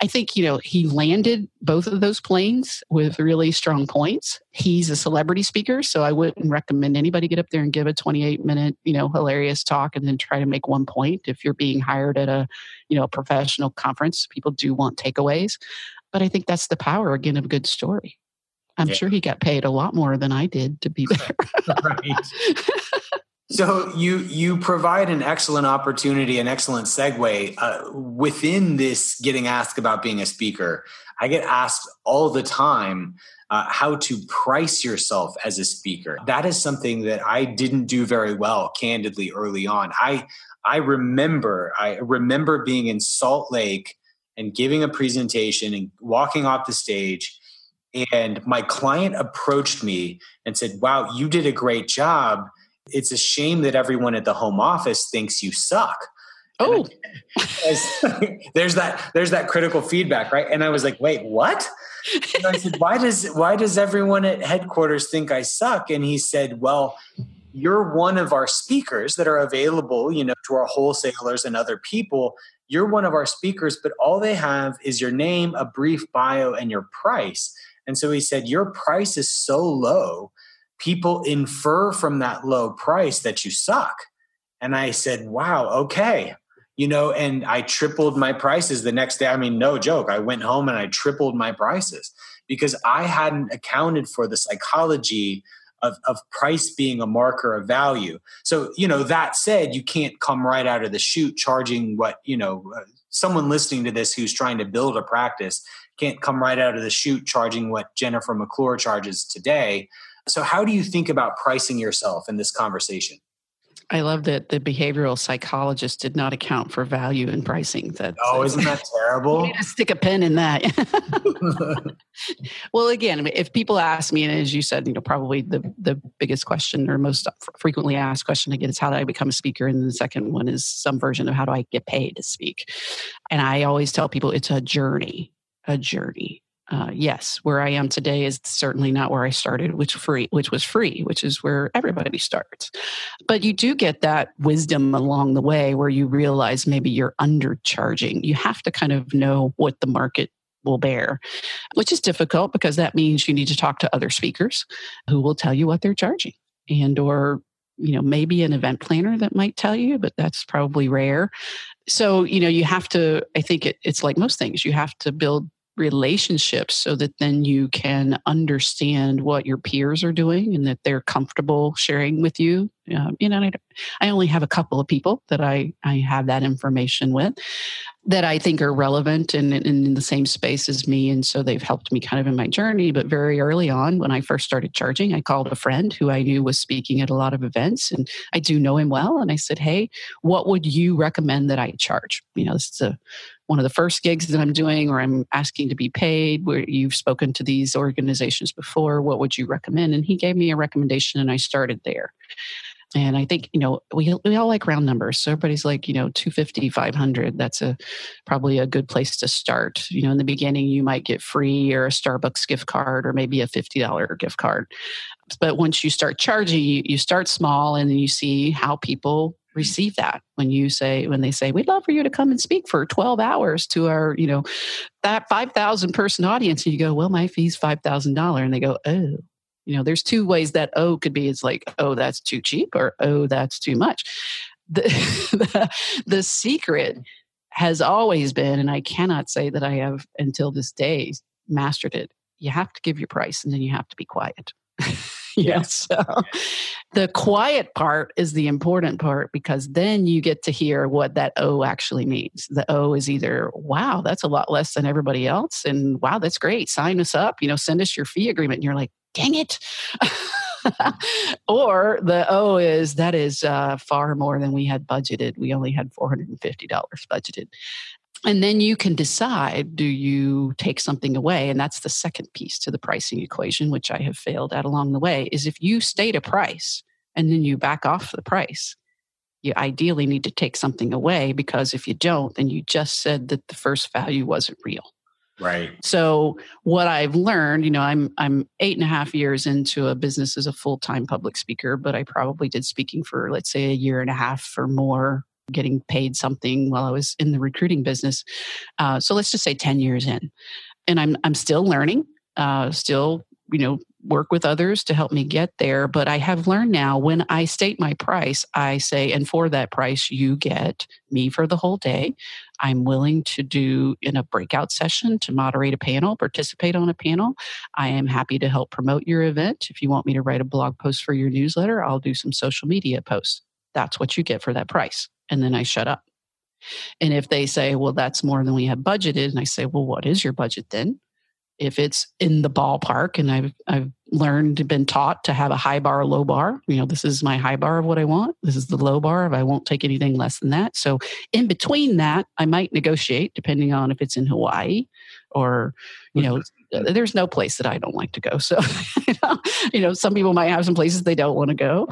i think you know he landed both of those planes with really strong points. He's a celebrity speaker so i wouldn't recommend anybody get up there and give a 28 minute you know hilarious talk and then try to make one point if you're being hired at a you know professional conference. People do want takeaways but I think that's the power again of a good story. I'm yeah. sure he got paid a lot more than I did to be there. right. So you you provide an excellent opportunity, an excellent segue uh, within this. Getting asked about being a speaker, I get asked all the time uh, how to price yourself as a speaker. That is something that I didn't do very well, candidly, early on. I I remember I remember being in Salt Lake and giving a presentation and walking off the stage. And my client approached me and said, Wow, you did a great job. It's a shame that everyone at the home office thinks you suck. Oh, there's that there's that critical feedback, right? And I was like, wait, what? And I said, why does why does everyone at headquarters think I suck? And he said, well, you're one of our speakers that are available, you know, to our wholesalers and other people you're one of our speakers, but all they have is your name, a brief bio, and your price. And so he said, Your price is so low, people infer from that low price that you suck. And I said, Wow, okay. You know, and I tripled my prices the next day. I mean, no joke. I went home and I tripled my prices because I hadn't accounted for the psychology of, of price being a marker of value. So, you know, that said, you can't come right out of the chute charging what, you know, uh, someone listening to this who's trying to build a practice can't come right out of the chute charging what Jennifer McClure charges today. So, how do you think about pricing yourself in this conversation? I love that the behavioral psychologist did not account for value in pricing. That oh, isn't that terrible? you need to stick a pin in that. well, again, if people ask me, and as you said, you know, probably the the biggest question or most frequently asked question again is how do I become a speaker, and the second one is some version of how do I get paid to speak. And I always tell people it's a journey, a journey uh, yes, where I am today is certainly not where I started, which free, which was free, which is where everybody starts. But you do get that wisdom along the way where you realize maybe you're undercharging. You have to kind of know what the market will bear, which is difficult because that means you need to talk to other speakers who will tell you what they're charging and or you know maybe an event planner that might tell you but that's probably rare so you know you have to i think it, it's like most things you have to build relationships so that then you can understand what your peers are doing and that they're comfortable sharing with you. You know I, I only have a couple of people that i i have that information with that i think are relevant and, and in the same space as me and so they've helped me kind of in my journey but very early on when i first started charging i called a friend who i knew was speaking at a lot of events and i do know him well and i said hey what would you recommend that i charge? You know this is a one of the first gigs that I'm doing or I'm asking to be paid where you've spoken to these organizations before, what would you recommend? And he gave me a recommendation and I started there. And I think, you know, we, we all like round numbers. So everybody's like, you know, 250, 500. That's a probably a good place to start. You know, in the beginning, you might get free or a Starbucks gift card or maybe a $50 gift card. But once you start charging, you, you start small and then you see how people receive that when you say when they say we'd love for you to come and speak for 12 hours to our you know that 5000 person audience. And you go well my fee's $5000 and they go oh. You know there's two ways that oh could be it's like oh that's too cheap or oh that's too much. The, the, the secret has always been and i cannot say that i have until this day mastered it you have to give your price and then you have to be quiet yes. So the quiet part is the important part because then you get to hear what that O actually means. The O is either, wow, that's a lot less than everybody else. And wow, that's great. Sign us up, you know, send us your fee agreement. And you're like, dang it. or the O is that is uh, far more than we had budgeted. We only had $450 budgeted. And then you can decide do you take something away? And that's the second piece to the pricing equation, which I have failed at along the way, is if you state a price and then you back off the price, you ideally need to take something away because if you don't, then you just said that the first value wasn't real. Right. So what I've learned, you know, I'm I'm eight and a half years into a business as a full time public speaker, but I probably did speaking for let's say a year and a half or more, getting paid something while I was in the recruiting business. Uh, so let's just say ten years in, and I'm I'm still learning, uh, still you know work with others to help me get there. But I have learned now when I state my price, I say, and for that price, you get me for the whole day. I'm willing to do in a breakout session to moderate a panel, participate on a panel. I am happy to help promote your event. If you want me to write a blog post for your newsletter, I'll do some social media posts. That's what you get for that price. And then I shut up. And if they say, well, that's more than we have budgeted, and I say, well, what is your budget then? if it's in the ballpark and I've I've learned been taught to have a high bar, low bar. You know, this is my high bar of what I want. This is the low bar if I won't take anything less than that. So in between that, I might negotiate depending on if it's in Hawaii or you know mm-hmm. there's no place that i don't like to go. So you, know, you know some people might have some places they don't want to go.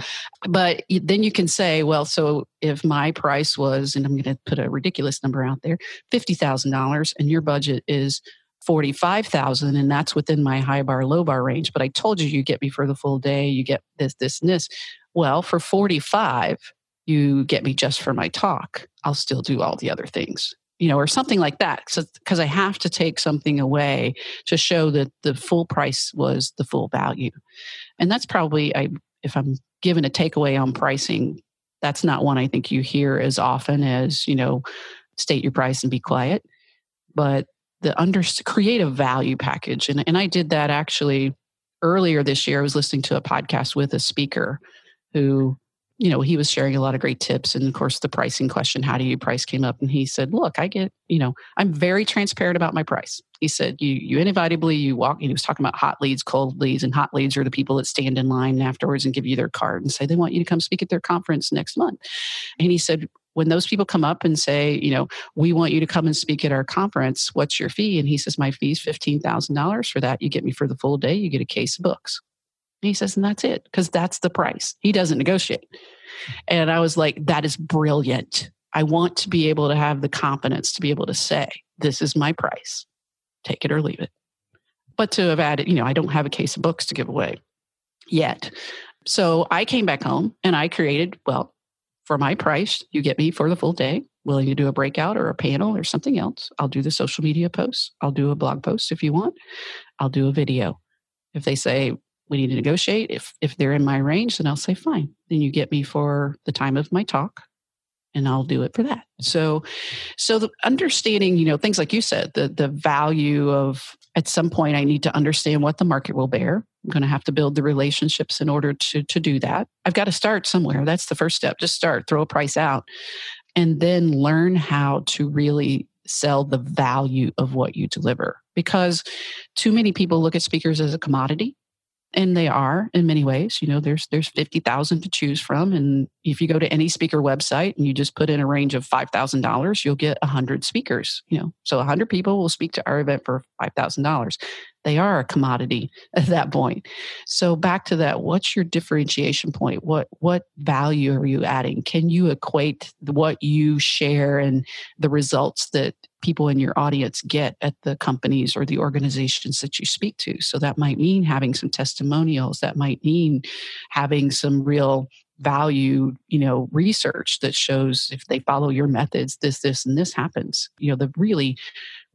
But then you can say well so if my price was and i'm going to put a ridiculous number out there $50000 and your budget is 45,000 and that's within my high bar low bar range but I told you you get me for the full day you get this this and this. Well for 45 you get me just for my talk. I'll still do all the other things you know or something like that because I have to take something away to show that the full price was the full value. And that's probably I if I'm given a takeaway on pricing that's not one I think you hear as often as you know state your price and be quiet. But the under create a value package and, and i did that actually earlier this year. I was listening to a podcast with a speaker who you know he was sharing a lot of great tips and of course the pricing question how do you price came up and he said look i get you know i'm very transparent about my price he said you you inevitably you walk he was talking about hot leads cold leads and hot leads are the people that stand in line afterwards and give you their card and say they want you to come speak at their conference next month and he said when those people come up and say, you know, we want you to come and speak at our conference, what's your fee? And he says, my fee is $15,000 for that. You get me for the full day, you get a case of books. He says, and that's it, because that's the price. He doesn't negotiate. And I was like, that is brilliant. I want to be able to have the confidence to be able to say, this is my price, take it or leave it. But to have added, you know, I don't have a case of books to give away yet. So I came back home and I created, well, for my price, you get me for the full day. Willing to do a breakout or a panel or something else. I'll do the social media posts. I'll do a blog post if you want. I'll do a video. If they say we need to negotiate, if if they're in my range, then I'll say fine. Then you get me for the time of my talk and I'll do it for that. So so the understanding, you know, things like you said, the the value of at some point I need to understand what the market will bear. I'm going to have to build the relationships in order to, to do that. I've got to start somewhere. That's the first step. Just start, throw a price out, and then learn how to really sell the value of what you deliver. Because too many people look at speakers as a commodity and they are in many ways you know there's there's 50,000 to choose from and if you go to any speaker website and you just put in a range of $5,000 you'll get 100 speakers you know? So 100 people will speak to our event for $5,000 they are a commodity at that point. So back to that what's your differentiation point? What what value are you adding? Can you equate what you share and the results that people in your audience get at the companies or the organizations that you speak to. So that might mean having some testimonials, that might mean having some real value, you know, research that shows if they follow your methods, this, this, and this happens. You know, the really,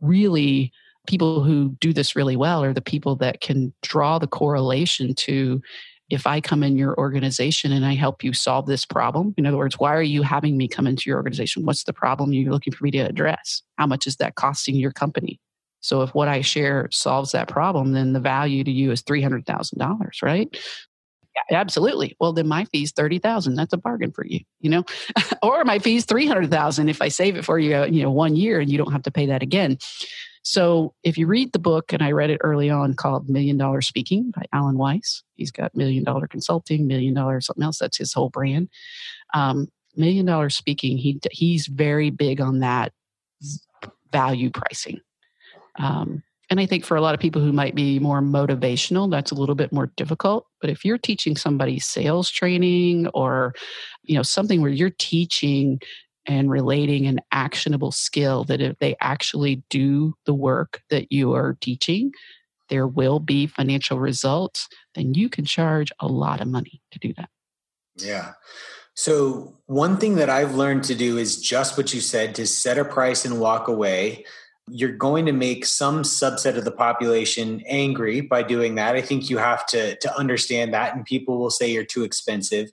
really people who do this really well are the people that can draw the correlation to if I come in your organization and I help you solve this problem, in other words, why are you having me come into your organization? What's the problem you're looking for me to address? How much is that costing your company? So if what I share solves that problem, then the value to you is $300,000, right? Absolutely. Well, then my fee's 30,000. That's a bargain for you, you know? or my fee's 300,000 if I save it for you, you know, one year and you don't have to pay that again. So if you read the book, and I read it early on called Million Dollar Speaking by Alan Weiss, he's got Million Dollar Consulting, Million Dollar something else. That's his whole brand. Um, million Dollar Speaking, he he's very big on that value pricing. Um, and I think for a lot of people who might be more motivational, that's a little bit more difficult. But if you're teaching somebody sales training or, you know, something where you're teaching and relating an actionable skill that if they actually do the work that you are teaching, there will be financial results, then you can charge a lot of money to do that. Yeah. So, one thing that I've learned to do is just what you said to set a price and walk away. You're going to make some subset of the population angry by doing that. I think you have to, to understand that, and people will say you're too expensive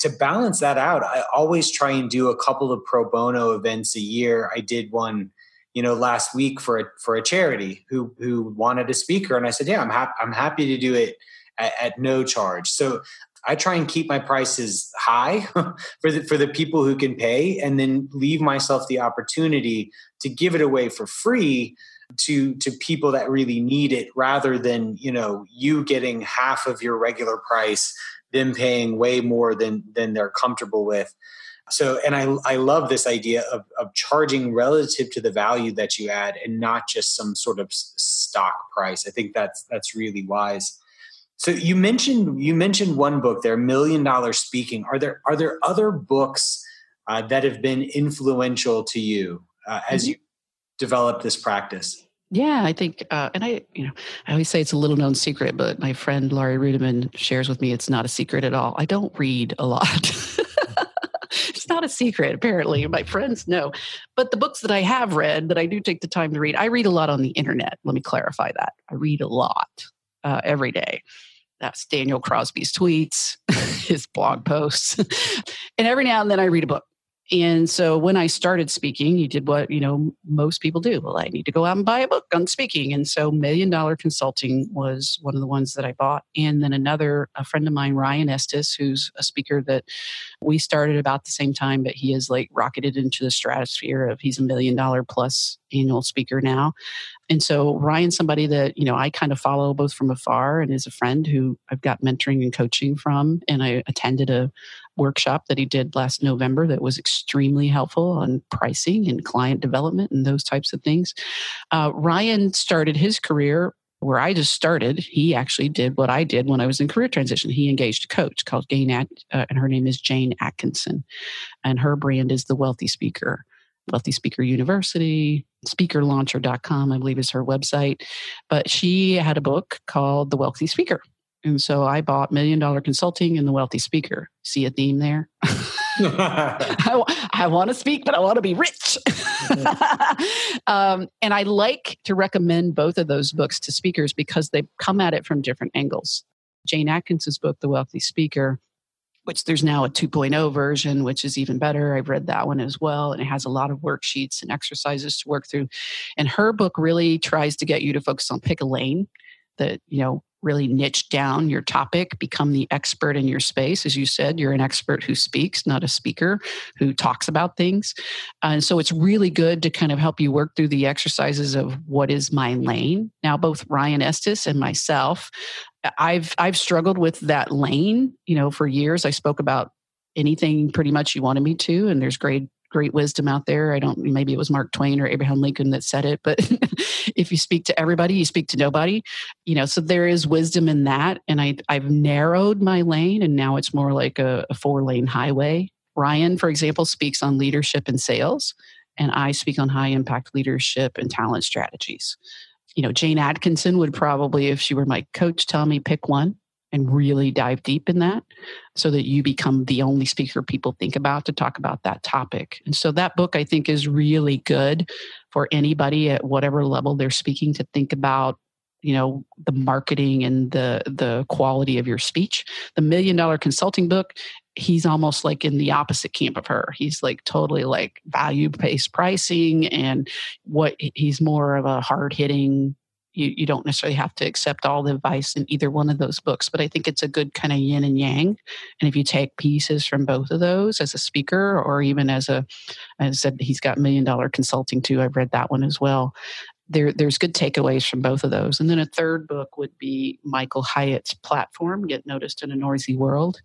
to balance that out, I always try and do a couple of pro bono events a year. I did one, you know, last week for a, for a charity who who wanted a speaker, and I said, yeah, I'm happy. I'm happy to do it at, at no charge. So I try and keep my prices high for the for the people who can pay, and then leave myself the opportunity to give it away for free to to people that really need it rather than you know you getting half of your regular price them paying way more than than they're comfortable with. So and i i love this idea of of charging relative to the value that you add and not just some sort of stock price. I think that's that's really wise so you mentioned you mentioned one book there million dollar speaking are there are there other books uh, that have been influential to you uh, as mm-hmm. you develop this practice yeah, I think, uh, and I, you know, I always say it's a little known secret, but my friend Laurie Ruettimann shares with me it's not a secret at all. I don't read a lot. it's not a secret, apparently. My friends know. But the books that I have read that I do take the time to read, I read a lot on the internet. Let me clarify that. I read a lot uh, every day. That's Daniel Crosby's tweets, his blog posts. and every now and then I read a book. And so when I started speaking, you did what, you know, most people do. Well, I need to go out and buy a book on speaking. And so Million Dollar Consulting was one of the ones that I bought. And then another, a friend of mine, Ryan Estis, who's a speaker that we started about the same time, but he has like rocketed into the stratosphere of he's a million dollar plus annual speaker now. And so Ryan's somebody that, you know, I kind of follow both from afar and is a friend who I've got mentoring and coaching from. And I attended a workshop that he did last November that was extremely helpful on pricing and client development and those types of things. Uh, Ryan started his career where I just started, he actually did what I did when I was in career transition. He engaged a coach called Jane, At- uh, and her name is Jane Atkinson, and her brand is the Wealthy Speaker. Wealthy Speaker University, speakerlauncher.com, I believe is her website. But she had a book called The Wealthy Speaker. And so I bought Million Dollar Consulting and The Wealthy Speaker. See a theme there? I, I want to speak, but I want to be rich. um, and I like to recommend both of those books to speakers because they come at it from different angles. Jane Atkinson's book, The Wealthy Speaker, which there's now a 2.0 version, which is even better. I've read that one as well. And it has a lot of worksheets and exercises to work through. And her book really tries to get you to focus on pick a lane that, you know, really niche down your topic, become the expert in your space. As you said, you're an expert who speaks, not a speaker who talks about things. And so it's really good to kind of help you work through the exercises of what is my lane. Now, both Ryan Estis and myself, I've I've struggled with that lane, you know, for years. I spoke about anything pretty much you wanted me to, and there's great great wisdom out there. I don't, maybe it was Mark Twain or Abraham Lincoln that said it, but if you speak to everybody, you speak to nobody, you know, so there is wisdom in that. And I, I've narrowed my lane and now it's more like a, a four lane highway. Ryan, for example, speaks on leadership and sales, and I speak on high impact leadership and talent strategies. You know, Jane Atkinson would probably, if she were my coach, tell me pick one and really dive deep in that so that you become the only speaker people think about to talk about that topic. And so that book I think is really good for anybody at whatever level they're speaking to think about you know the marketing and the the quality of your speech the million dollar consulting book he's almost like in the opposite camp of her he's like totally like value based pricing and what he's more of a hard hitting you, you don't necessarily have to accept all the advice in either one of those books but i think it's a good kind of yin and yang and if you take pieces from both of those as a speaker or even as a as i said he's got million dollar consulting too i've read that one as well there, there's good takeaways from both of those. And then a third book would be Michael Hyatt's platform, Get Noticed in a Noisy World.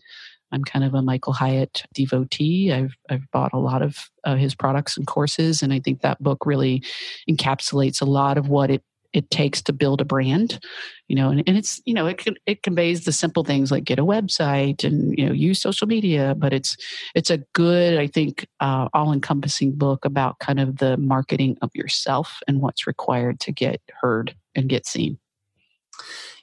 I'm kind of a Michael Hyatt devotee. I've I've bought a lot of uh, his products and courses, and I think that book really encapsulates a lot of what it it takes to build a brand you know and, and it's you know it it conveys the simple things like get a website and you know use social media but it's it's a good i think uh, all encompassing book about kind of the marketing of yourself and what's required to get heard and get seen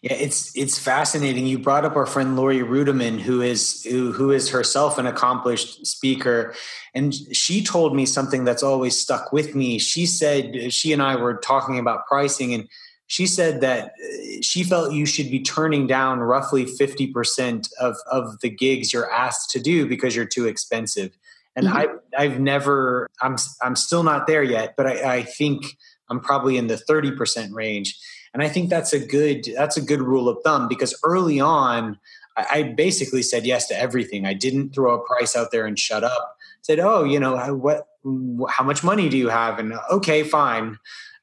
yeah, it's it's fascinating. You brought up our friend Laurie Ruettimann, who is who, who is herself an accomplished speaker, and she told me something that's always stuck with me. She said she and I were talking about pricing, and she said that uh, she felt you should be turning down roughly fifty percent of of the gigs you're asked to do because you're too expensive. And mm-hmm. I I've never I'm I'm still not there yet, but I, I think I'm probably in the thirty percent range and I think that's a good that's a good rule of thumb because early on, I, I basically said yes to everything. I didn't throw a price out there and shut up. said, oh, you know, what, how much money do you have? And okay, fine.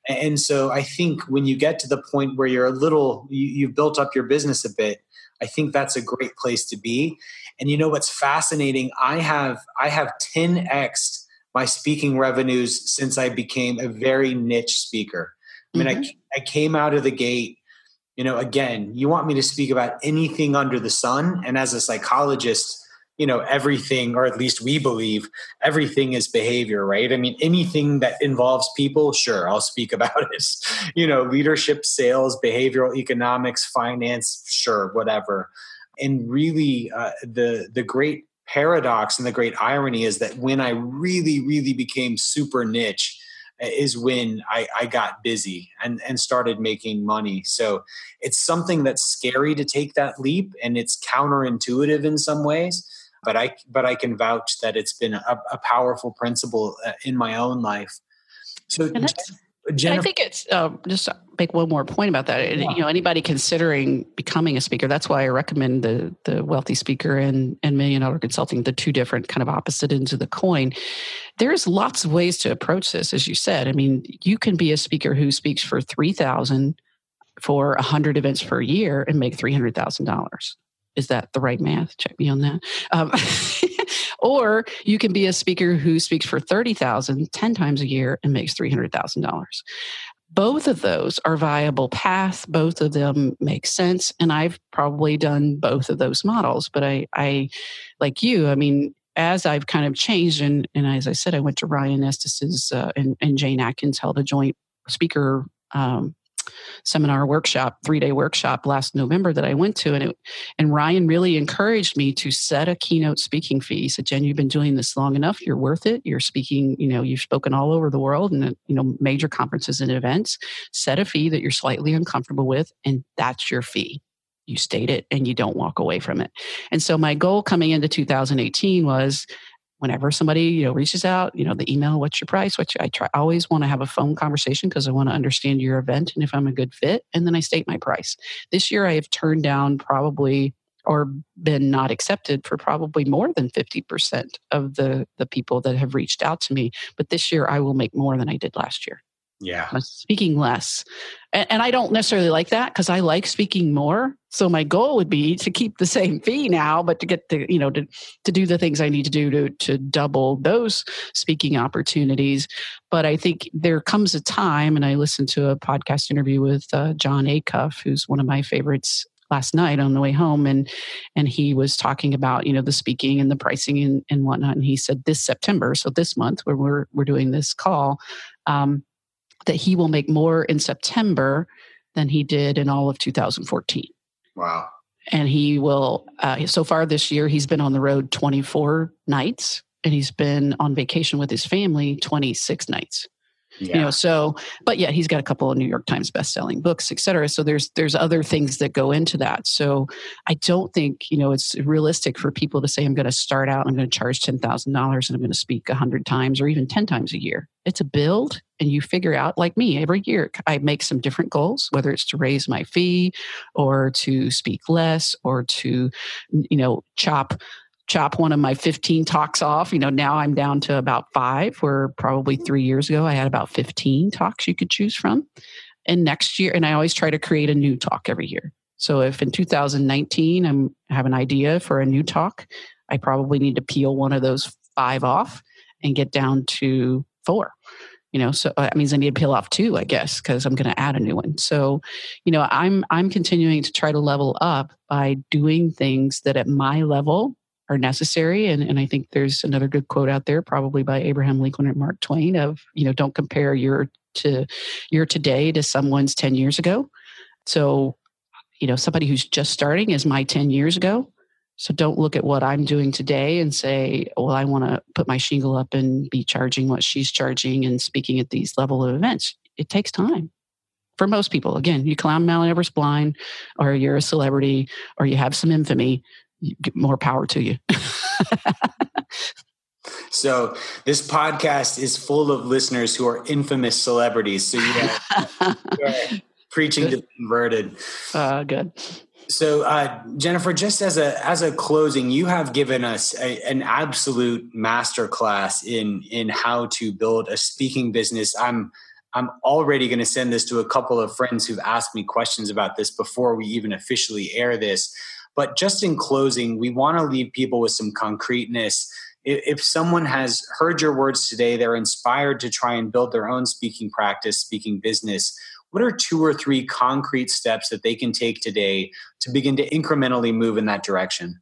And so I think when you get to the point where you're a little, you, you've built up your business a bit. I think that's a great place to be. And you know what's fascinating? I have I have 10x my speaking revenues since I became a very niche speaker. I mean, mm-hmm. I, I came out of the gate, you know, again, you want me to speak about anything under the sun. And as a psychologist, you know, everything, or at least we believe, everything is behavior, right? I mean, anything that involves people, sure, I'll speak about it. You know, leadership, sales, behavioral economics, finance, sure, whatever. And really, uh, the the great paradox and the great irony is that when I really, really became super niche, is when I, I got busy and, and started making money. So it's something that's scary to take that leap and it's counterintuitive in some ways. But I, but I can vouch that it's been a, a powerful principle uh, in my own life. So, Jennifer, I think it's uh, just make one more point about that. Yeah. You know, anybody considering becoming a speaker, that's why I recommend the the wealthy speaker and and million dollar consulting, the two different kind of opposite ends of the coin. There's lots of ways to approach this, as you said. I mean, you can be a speaker who speaks for three thousand for a hundred events per year and make three hundred thousand dollars. Is that the right math? Check me on that. Um, or you can be a speaker who speaks for 30,000 10 times a year and makes $300,000 both of those are viable paths both of them make sense and i've probably done both of those models but i i like you i mean as i've kind of changed and and as i said i went to ryan estis's uh, and, and jane atkins held a joint speaker um, seminar workshop, three day workshop last November that I went to, and it, and Ryan really encouraged me to set a keynote speaking fee. He said, "Jen, you've been doing this long enough. You're worth it. You're speaking. You know, you've spoken all over the world and you know major conferences and events. Set a fee that you're slightly uncomfortable with, and that's your fee." You state it and you don't walk away from it. And so, my goal coming into 2018 was whenever somebody you know reaches out you know the email what's your price? What i try always want to have a phone conversation because i want to understand your event and if i'm a good fit and then i state my price. This year i have turned down probably or been not accepted for probably more than 50% of the the people that have reached out to me but this year i will make more than i did last year yeah. Speaking less. And, and I don't necessarily like that because I like speaking more. So my goal would be to keep the same fee now, but to get the, you know, to, to do the things I need to do to, to double those speaking opportunities. But I think there comes a time, and I listened to a podcast interview with uh, Jon Acuff, who's one of my favorites last night on the way home and and he was talking about you know the speaking and the pricing and, and whatnot and he said this september so this month when we're we're doing this call um, that he will make more in September than he did in all of 2014. Wow. And he will, uh, so far this year, he's been on the road 24 nights and he's been on vacation with his family 26 nights. Yeah. You know, so but yeah, he's got a couple of New York Times best-selling books, et cetera. So there's there's other things that go into that. So I don't think you know it's realistic for people to say I'm going to start out, I'm going to charge ten thousand dollars, and I'm going to speak hundred times or even ten times a year. It's a build, and you figure out like me every year. I make some different goals, whether it's to raise my fee or to speak less or to you know chop chop one of my 15 talks off. You know, now I'm down to about five, where probably three years ago I had about 15 talks you could choose from. And next year, and I always try to create a new talk every year. So if in 2019 I'm have an idea for a new talk, I probably need to peel one of those five off and get down to four you know so uh, that means i need to peel off two i guess because i'm going to add a new one so you know i'm i'm continuing to try to level up by doing things that at my level are necessary and, and i think there's another good quote out there probably by abraham lincoln and mark twain of you know don't compare your to your today to someone's 10 years ago so you know somebody who's just starting is my 10 years ago so don't look at what I'm doing today and say, well, I want to put my shingle up and be charging what she's charging and speaking at these level of events. It takes time for most people. Again, you climb Mount Everest blind, or you're a celebrity, or you have some infamy, more power to you. so this podcast is full of listeners who are infamous celebrities. So you know, preaching to the converted. Uh, good. So, uh, Jennifer, just as a as a closing, you have given us a, an absolute masterclass in in how to build a speaking business. I'm I'm already going to send this to a couple of friends who've asked me questions about this before we even officially air this. But just in closing, we want to leave people with some concreteness. If someone has heard your words today, they're inspired to try and build their own speaking practice, speaking business what are two or three concrete steps that they can take today to begin to incrementally move in that direction?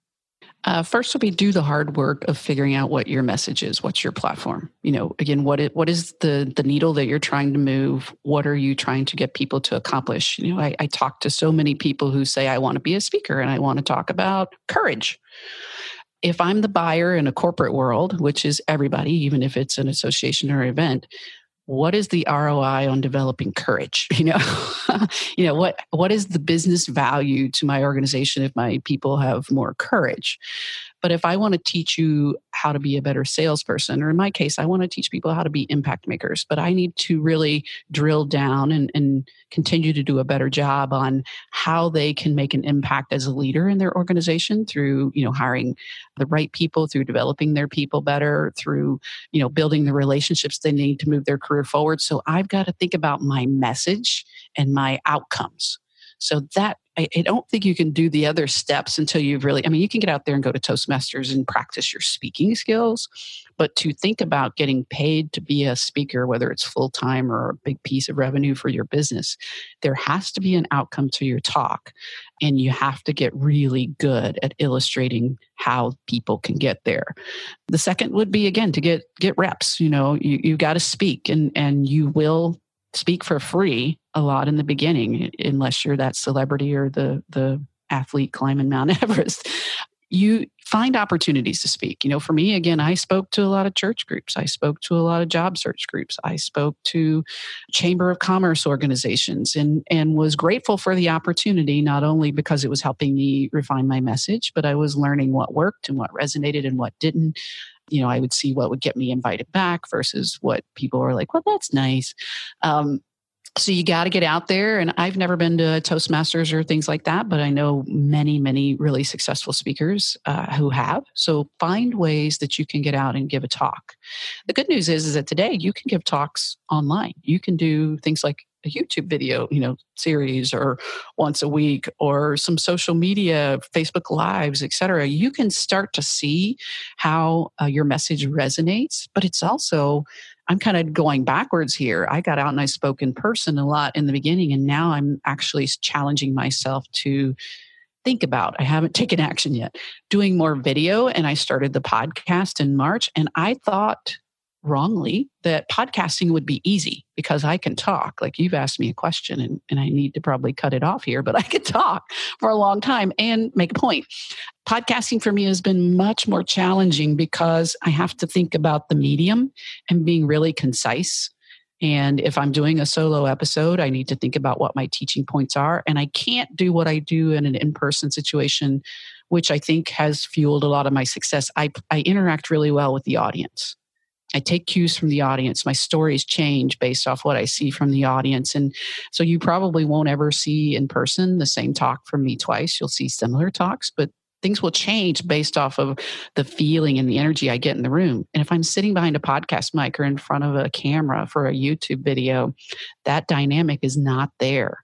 Uh, first will be do the hard work of figuring out what your message is. What's your platform? You know, again, what it, what is the the needle that you're trying to move? What are you trying to get people to accomplish? You know, I, I talk to so many people who say I want to be a speaker and I want to talk about courage. If I'm the buyer in a corporate world, which is everybody, even if it's an association or event, what is the ROI on developing courage? You know, you know what what is the business value to my organization if my people have more courage? But if I want to teach you how to be a better salesperson, or in my case, I want to teach people how to be impact makers, but I need to really drill down and, and continue to do a better job on how they can make an impact as a leader in their organization through, you know, hiring the right people, through developing their people better, through, you know, building the relationships they need to move their career forward. So I've got to think about my message and my outcomes. So that I, I, don't think you can do the other steps until you've really, I mean, you can get out there and go to Toastmasters and practice your speaking skills, but to think about getting paid to be a speaker, whether it's full time or a big piece of revenue for your business, there has to be an outcome to your talk. And you have to get really good at illustrating how people can get there. The second would be again to get get reps. You know, you, you got to speak and and you will speak for free a lot in the beginning, unless you're that celebrity or the the athlete climbing Mount Everest. You find opportunities to speak. You know, for me, again, I spoke to a lot of church groups. I spoke to a lot of job search groups. I spoke to Chamber of Commerce organizations and, and was grateful for the opportunity, not only because it was helping me refine my message, but I was learning what worked and what resonated and what didn't you know, I would see what would get me invited back versus what people were like, well, that's nice. Um, so you got to get out there and i've never been to toastmasters or things like that but i know many many really successful speakers uh, who have. So find ways that you can get out and give a talk. The good news is is that today you can give talks online. You can do things like a YouTube video, you know, series or once a week or some social media, Facebook lives, etc. You can start to see how uh, your message resonates, but it's also I'm kind of going backwards here. I got out and I spoke in person a lot in the beginning and now I'm actually challenging myself to think about. I haven't taken action yet. Doing more video and I started the podcast in March and I thought wrongly that podcasting would be easy because I can talk. Like you've asked me a question and, and I need to probably cut it off here, but I could talk for a long time and make a point. Podcasting for me has been much more challenging because I have to think about the medium and being really concise. And if I'm doing a solo episode, I need to think about what my teaching points are. And I can't do what I do in an in person situation, which I think has fueled a lot of my success. I, I interact really well with the audience. I take cues from the audience. My stories change based off what I see from the audience. And so you probably won't ever see in person the same talk from me twice. You'll see similar talks, but things will change based off of the feeling and the energy I get in the room. And if I'm sitting behind a podcast mic or in front of a camera for a YouTube video, that dynamic is not there.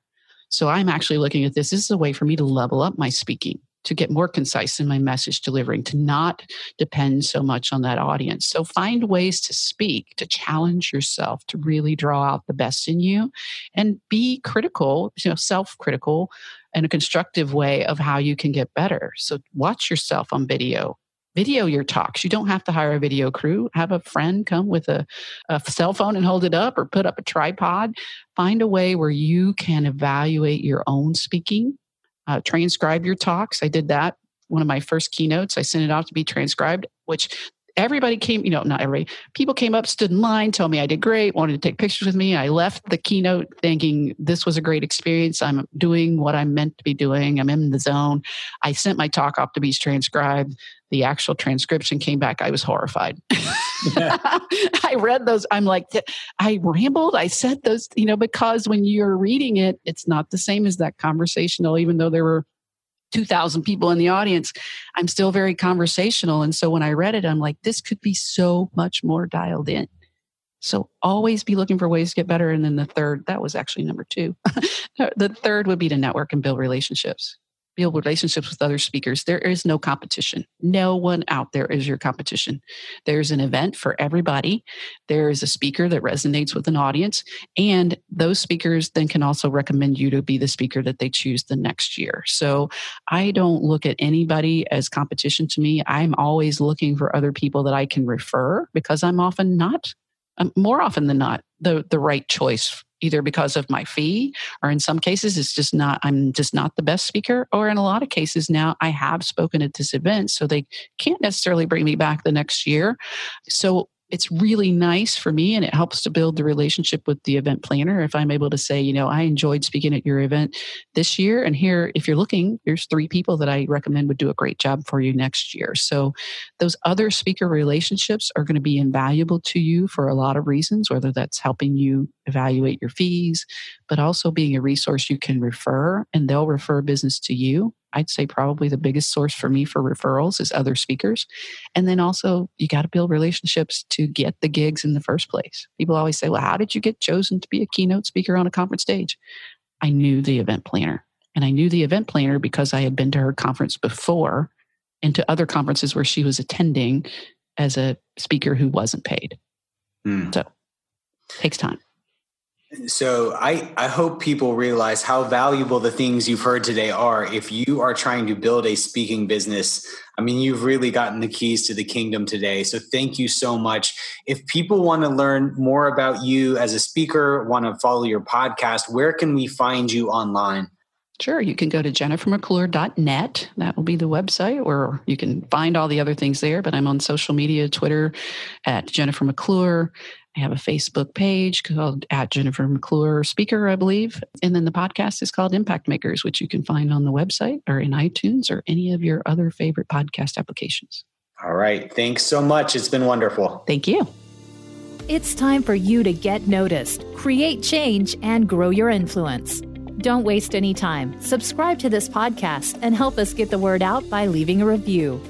So I'm actually looking at this. This is a way for me to level up my speaking to get more concise in my message delivering, to not depend so much on that audience. So find ways to speak, to challenge yourself, to really draw out the best in you and be critical, you know, self critical in a constructive way of how you can get better. So watch yourself on video. Video your talks. You don't have to hire a video crew. Have a friend come with a, a cell phone and hold it up or put up a tripod. Find a way where you can evaluate your own speaking uh, transcribe your talks. I did that. One of my first keynotes, I sent it out to be transcribed, which everybody came, you know, not everybody, people came up, stood in line, told me I did great, wanted to take pictures with me. I left the keynote thinking this was a great experience. I'm doing what I'm meant to be doing. I'm in the zone. I sent my talk off to be transcribed. The actual transcription came back. I was horrified. I read those. I'm like, I rambled. I said those, you know, because when you're reading it, it's not the same as that conversational, even though there were 2,000 people in the audience. I'm still very conversational. And so when I read it, I'm like, this could be so much more dialed in. So always be looking for ways to get better. And then the third, that was actually number two. the third would be to network and build relationships build relationships with other speakers. There is no competition. No one out there is your competition. There's an event for everybody. There is a speaker that resonates with an audience, and those speakers then can also recommend you to be the speaker that they choose the next year. So I don't look at anybody as competition to me. I'm always looking for other people that I can refer because I'm often not, um, more often than not, the, the right choice either because of my fee or in some cases it's just not i'm just not the best speaker or in a lot of cases now i have spoken at this event so they can't necessarily bring me back the next year. So it's really nice for me and it helps to build the relationship with the event planner. If i'm able to say you know i enjoyed speaking at your event this year and here if you're looking there's three people that i recommend would do a great job for you next year. So those other speaker relationships are going to be invaluable to you for a lot of reasons whether that's helping you evaluate your fees but also being a resource you can refer and they'll refer business to you I'd say probably the biggest source for me for referrals is other speakers. And then also, you got to build relationships to get the gigs in the first place. People always say, Well, how did you get chosen to be a keynote speaker on a conference stage? I knew the event planner. And I knew the event planner because I had been to her conference before and to other conferences where she was attending as a speaker who wasn't paid. Mm. So takes time. So I, I hope people realize how valuable the things you've heard today are. If you are trying to build a speaking business, I mean, you've really gotten the keys to the kingdom today. So thank you so much. If people want to learn more about you as a speaker, want to follow your podcast, where can we find you online? Sure. You can go to jennifermcclure.net. That will be the website, or you can find all the other things there. But I'm on social media, Twitter at Jennifer McClure. I have a Facebook page called at Jennifer McClure Speaker, I believe. And then the podcast is called Impact Makers, which you can find on the website or in iTunes or any of your other favorite podcast applications. All right. Thanks so much. It's been wonderful. Thank you. It's time for you to get noticed, create change, and grow your influence. Don't waste any time. Subscribe to this podcast and help us get the word out by leaving a review.